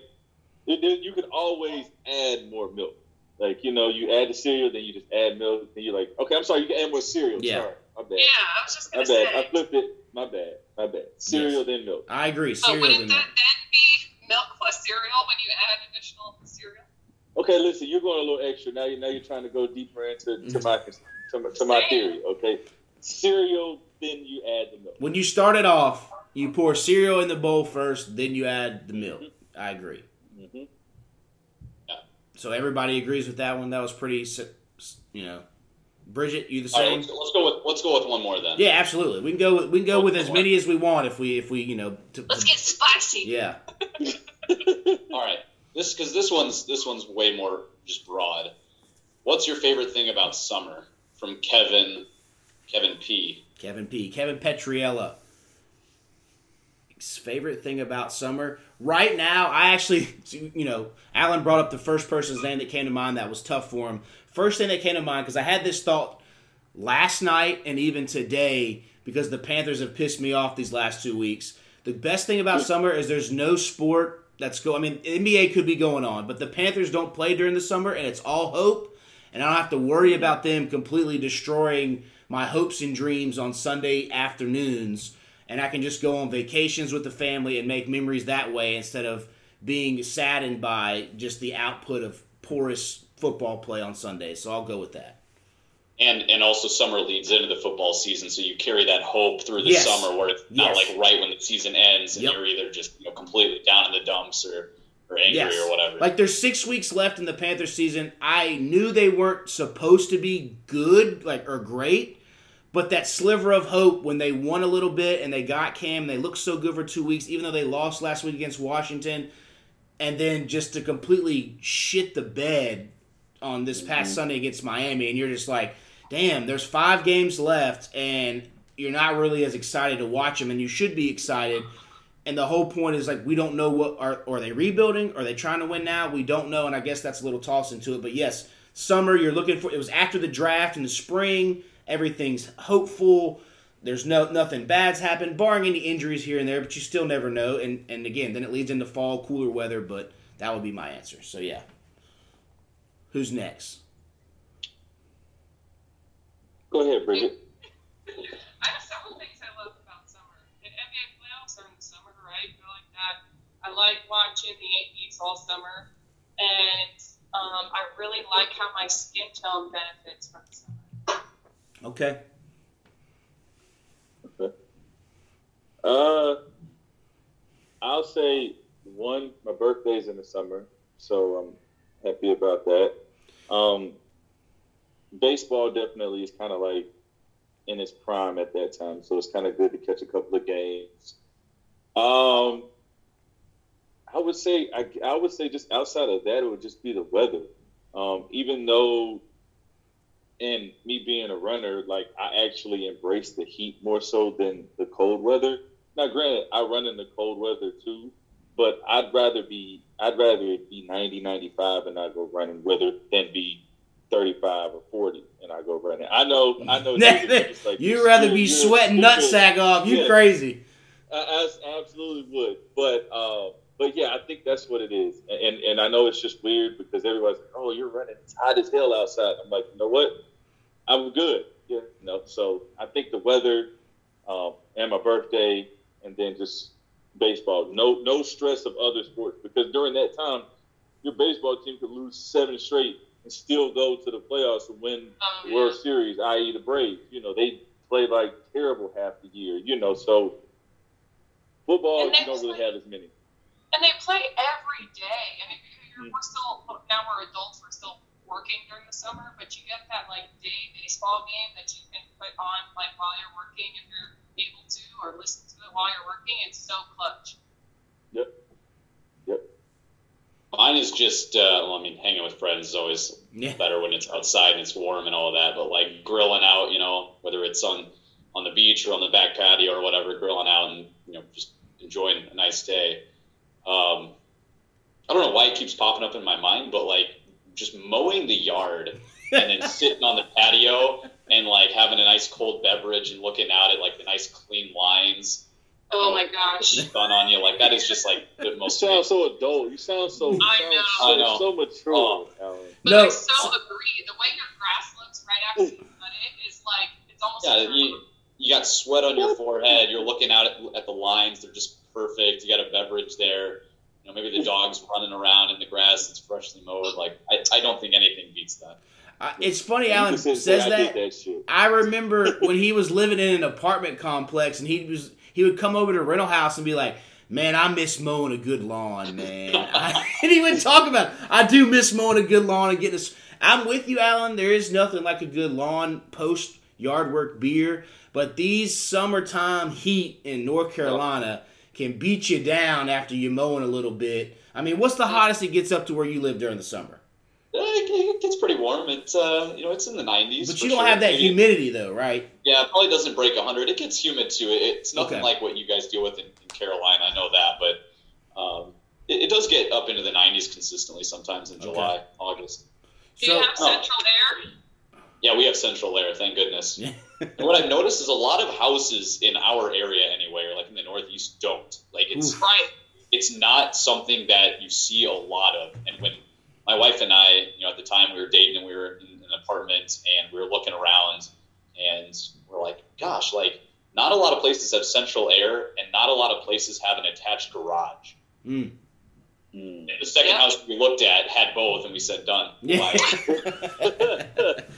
It, it- you can always add more milk. Like, you know, you add the cereal, then you just add milk, then you're like, okay, I'm sorry, you can add more cereal. Yeah. Sorry, my bad. Yeah, I was just gonna bad. say. I flipped it. My bad. My bad. Cereal, then milk. I agree. Oh, Cereal wouldn't and that milk. then be milk plus cereal when you add additional cereal? Okay, listen, you're going a little extra. Now you now you're trying to go deeper into to my to my, to my theory. Okay, cereal, then you add the milk. When you start it off, you pour cereal in the bowl first, then you add the milk. I agree. hmm So everybody agrees with that one. That was pretty, s- s- you know. Bridget, you the All right, same? let's, let's go with let's go with one more then. Yeah, absolutely. We can go. With, we can go with as many as we want if we if we you know. To, Let's get spicy. yeah. All right, this because this one's this one's way more just broad. What's your favorite thing about summer? From Kevin, Kevin P. Kevin P. Kevin Petriella. His favorite thing about summer right now, I actually, you know, Alan brought up the first person's name that came to mind that was tough for him. First thing that came to mind because I had this thought last night and even today because the Panthers have pissed me off these last two weeks. The best thing about summer is there's no sport that's go. I mean, NBA could be going on, but the Panthers don't play during the summer, and it's all hope. And I don't have to worry about them completely destroying my hopes and dreams on Sunday afternoons. And I can just go on vacations with the family and make memories that way instead of being saddened by just the output of porous football play on Sunday, So I'll go with that. And and also summer leads into the football season, so you carry that hope through the Yes. summer where it's not Yes. like right when the season ends and Yep. you're either just you know completely down in the dumps or or angry Yes. or whatever. Like there's six weeks left in the Panthers season. I knew they weren't supposed to be good, like or great, but that sliver of hope when they won a little bit and they got Cam, they looked so good for two weeks, even though they lost last week against Washington, and then just to completely shit the bed on this past Sunday against Miami, and you're just like, damn, there's five games left, and you're not really as excited to watch them, and you should be excited. And the whole point is like we don't know what are are they rebuilding? Are they trying to win now? We don't know, and I guess that's a little toss into it. But yes, summer you're looking for. It was after the draft in the spring. Everything's hopeful. There's no nothing bad's happened, barring any injuries here and there. But you still never know. And and again, then it leads into fall, cooler weather. But that would be my answer. So yeah. Who's next? Go ahead, Bridget. I have several things I love about summer. The NBA playoffs are in the summer, right? I like that. I like watching the Yankees all summer, and um, I really like how my skin tone benefits from the summer. Okay. Uh, I'll say one. My birthday's in the summer, so I'm happy about that. Um, baseball definitely is kind of like in its prime at that time, so it's kind of good to catch a couple of games. Um, I would say I, I would say just outside of that, it would just be the weather. Um, even though, and me being a runner, like I actually embrace the heat more so than the cold weather. Now, granted, I run in the cold weather too, but I'd rather be I'd rather it be 90, 95 and I go running weather than be 35 or 40 and I go running. I know, I know. like, You'd rather be sweating nutsack off. You Yeah. crazy. I, I absolutely would, but uh, but yeah, I think that's what it is, and and I know it's just weird because everybody's like, "Oh, you're running, it's hot as hell outside." I'm like, you know what? I'm good, yeah, you know. So I think the weather, um, and my birthday, and then just baseball. No no stress of other sports because during that time, your baseball team could lose seven straight and still go to the playoffs and win Um, the World Series, i.e. the Braves. You know, they play like terrible half the year. You know, so football you don't really have as many. and they play every day. I mean, here. We're still now we're adults. We're still working during the summer, but you get that like day baseball game that you can put on like while you're working if you're able to, or listen to it while you're working. It's so clutch. Yep. Yep. Mine is just, uh, well, I mean, hanging with friends is always Yeah. better when it's outside and it's warm and all of that. But like grilling out, you know, whether it's on on the beach or on the back patio or whatever, grilling out and you know just enjoying a nice day. Um, I don't know why it keeps popping up in my mind, but like just mowing the yard and then sitting on the patio and like having a nice cold beverage and looking out at like the nice clean lines Oh my gosh. sun on you, like that is just like the most. You most. sound so adult. You sound so. I sound know. So, I know. so mature, Oh. But No. I so agree. The way your grass looks right after you cut it is like it's almost Yeah, you, you got sweat on your forehead. You're looking out at, at the lines; they're just perfect. You got a beverage there. You know, maybe the dog's running around in the grass It's freshly mowed. Like, I, I don't think anything beats that. It's funny You Alan says I that. did that. I remember when he was living in an apartment complex, and he was he would come over to rental house and be like, "Man, I miss mowing a good lawn, man." I, and he would talk about, "I do miss mowing a good lawn and getting." This. I'm with you, Alan. There is nothing like a good lawn post yard work beer, but these summertime heat in North Carolina can beat you down after you're mowing a little bit. I mean, what's the hottest it gets up to where you live during the summer? Uh, It, it gets pretty warm. It's uh, you know, it's in the 90s. But you don't sure. have that humidity though, right? Yeah, it probably doesn't break 100. It gets humid too. It's nothing Okay. like what you guys deal with in, in Carolina. I know that, but um, it, it does get up into the 90s consistently. Sometimes in Okay. July, August. Do you So- have oh. central air? Yeah, we have central air, thank goodness. And what I've noticed is a lot of houses in our area, anyway, or like in the Northeast, don't. Like it's Oof. Right. it's not something that you see a lot of. And when my wife and I, you know, at the time we were dating and we were in an apartment and we were looking around and we're like, gosh, like not a lot of places have central air and not a lot of places have an attached garage. Mm. Mm. The second Yeah. house we looked at had both and we said, done. Yeah.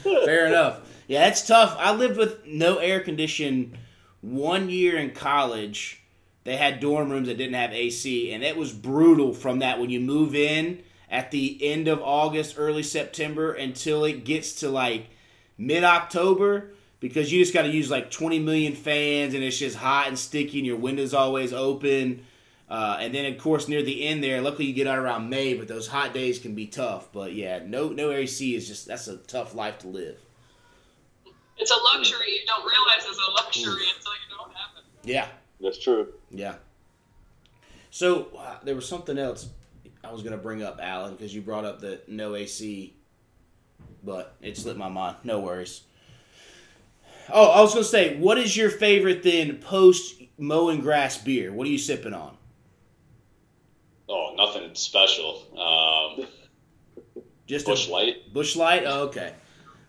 Fair enough. Yeah, it's tough. I lived with no air condition one year in college. They had dorm rooms that didn't have AC, and it was brutal from that when you move in at the end of August, early September until it gets to like mid October because you just got to use like 20 million fans and it's just hot and sticky and your windows always open. Uh, and then of course near the end there, luckily you get out around May, but those hot days can be tough. But yeah, no no AC is just that's a tough life to live. It's a luxury you don't realize is a luxury until you don't have it. Yeah, That's true. yeah. So uh, there was something else I was gonna bring up, Alan, because you brought up the no AC, but it slipped my mind. No worries. Oh, I was gonna say, what is your favorite then post mowing grass beer? What are you sipping on? oh, nothing special. Um, Just Busch a Light. Busch Light. Oh, okay.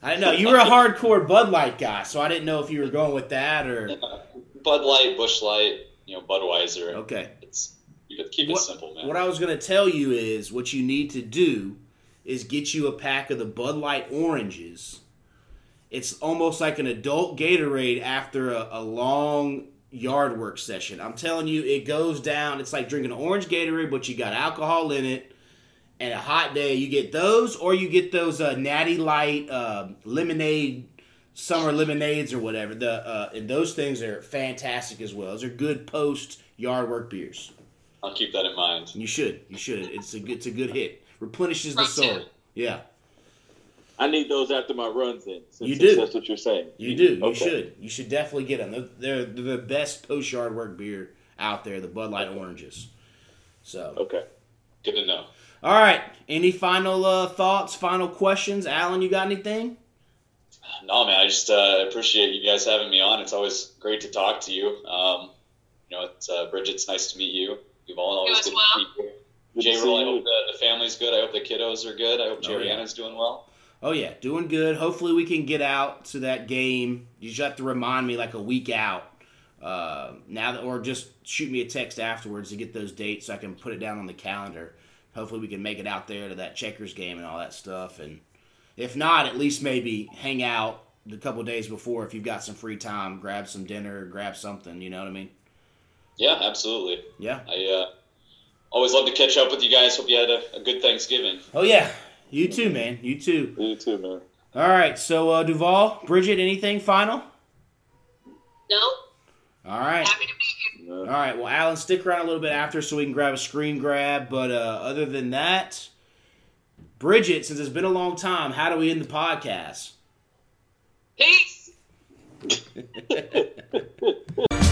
I didn't know you were a hardcore Bud Light guy, so I didn't know if you were going with that or Bud Light, Busch Light, you know, Budweiser. okay. It's keep it, keep it What- simple, man. What I was going to tell you is what you need to do is get you a pack of the Bud Light oranges. It's almost like an adult Gatorade after a, a long yard work session. I'm telling you, it goes down. It's like drinking an orange Gatorade, but you got alcohol in it. And a hot day, you get those, or you get those uh, Natty Light uh, lemonade, summer lemonades, or whatever. The uh, and those things are fantastic as well. Those are good post yard work beers. I'll keep that in mind. You should. You should. It's a it's a good hit. Replenishes the soul. yeah. Yeah, I need those after my runs. Then since, You since do. That's what you're saying. you do. You should. You should definitely get them. They're, they're, they're the best post yard work beer out there. The Bud Light oranges. So, Okay. Good to know. all right. Any final uh, thoughts? Final questions? Alan, you got anything? No, man, I just uh, appreciate you guys having me on. It's always great to talk to you. Um, you know, it's, uh, Bridget, it's nice to meet you. We've all always as good well. to meet you. Good to J. Roll, I hope the, the family's good. I hope the kiddos are good. I hope Oh, yeah. Doing well. Oh yeah, doing good. Hopefully we can get out to that game. You just have to remind me like a week out. Uh, now that, or just shoot me a text afterwards to get those dates so I can put it down on the calendar. Hopefully we can make it out there to that checkers game and all that stuff. And if not, at least maybe hang out the couple days before if you've got some free time. Grab some dinner, grab something. You know what I mean? Yeah, absolutely. Yeah. I uh, always love to catch up with you guys. Hope you had a, a good Thanksgiving. Oh yeah, you too, man. You too. You too, man. All right, so uh, Duvall, Bridget, anything final? No, All right. happy to be here. All right. Well, Alan, stick around a little bit after so we can grab a screen grab. But uh, other than that, Bridget, since it's been a long time, how do we end the podcast? Peace.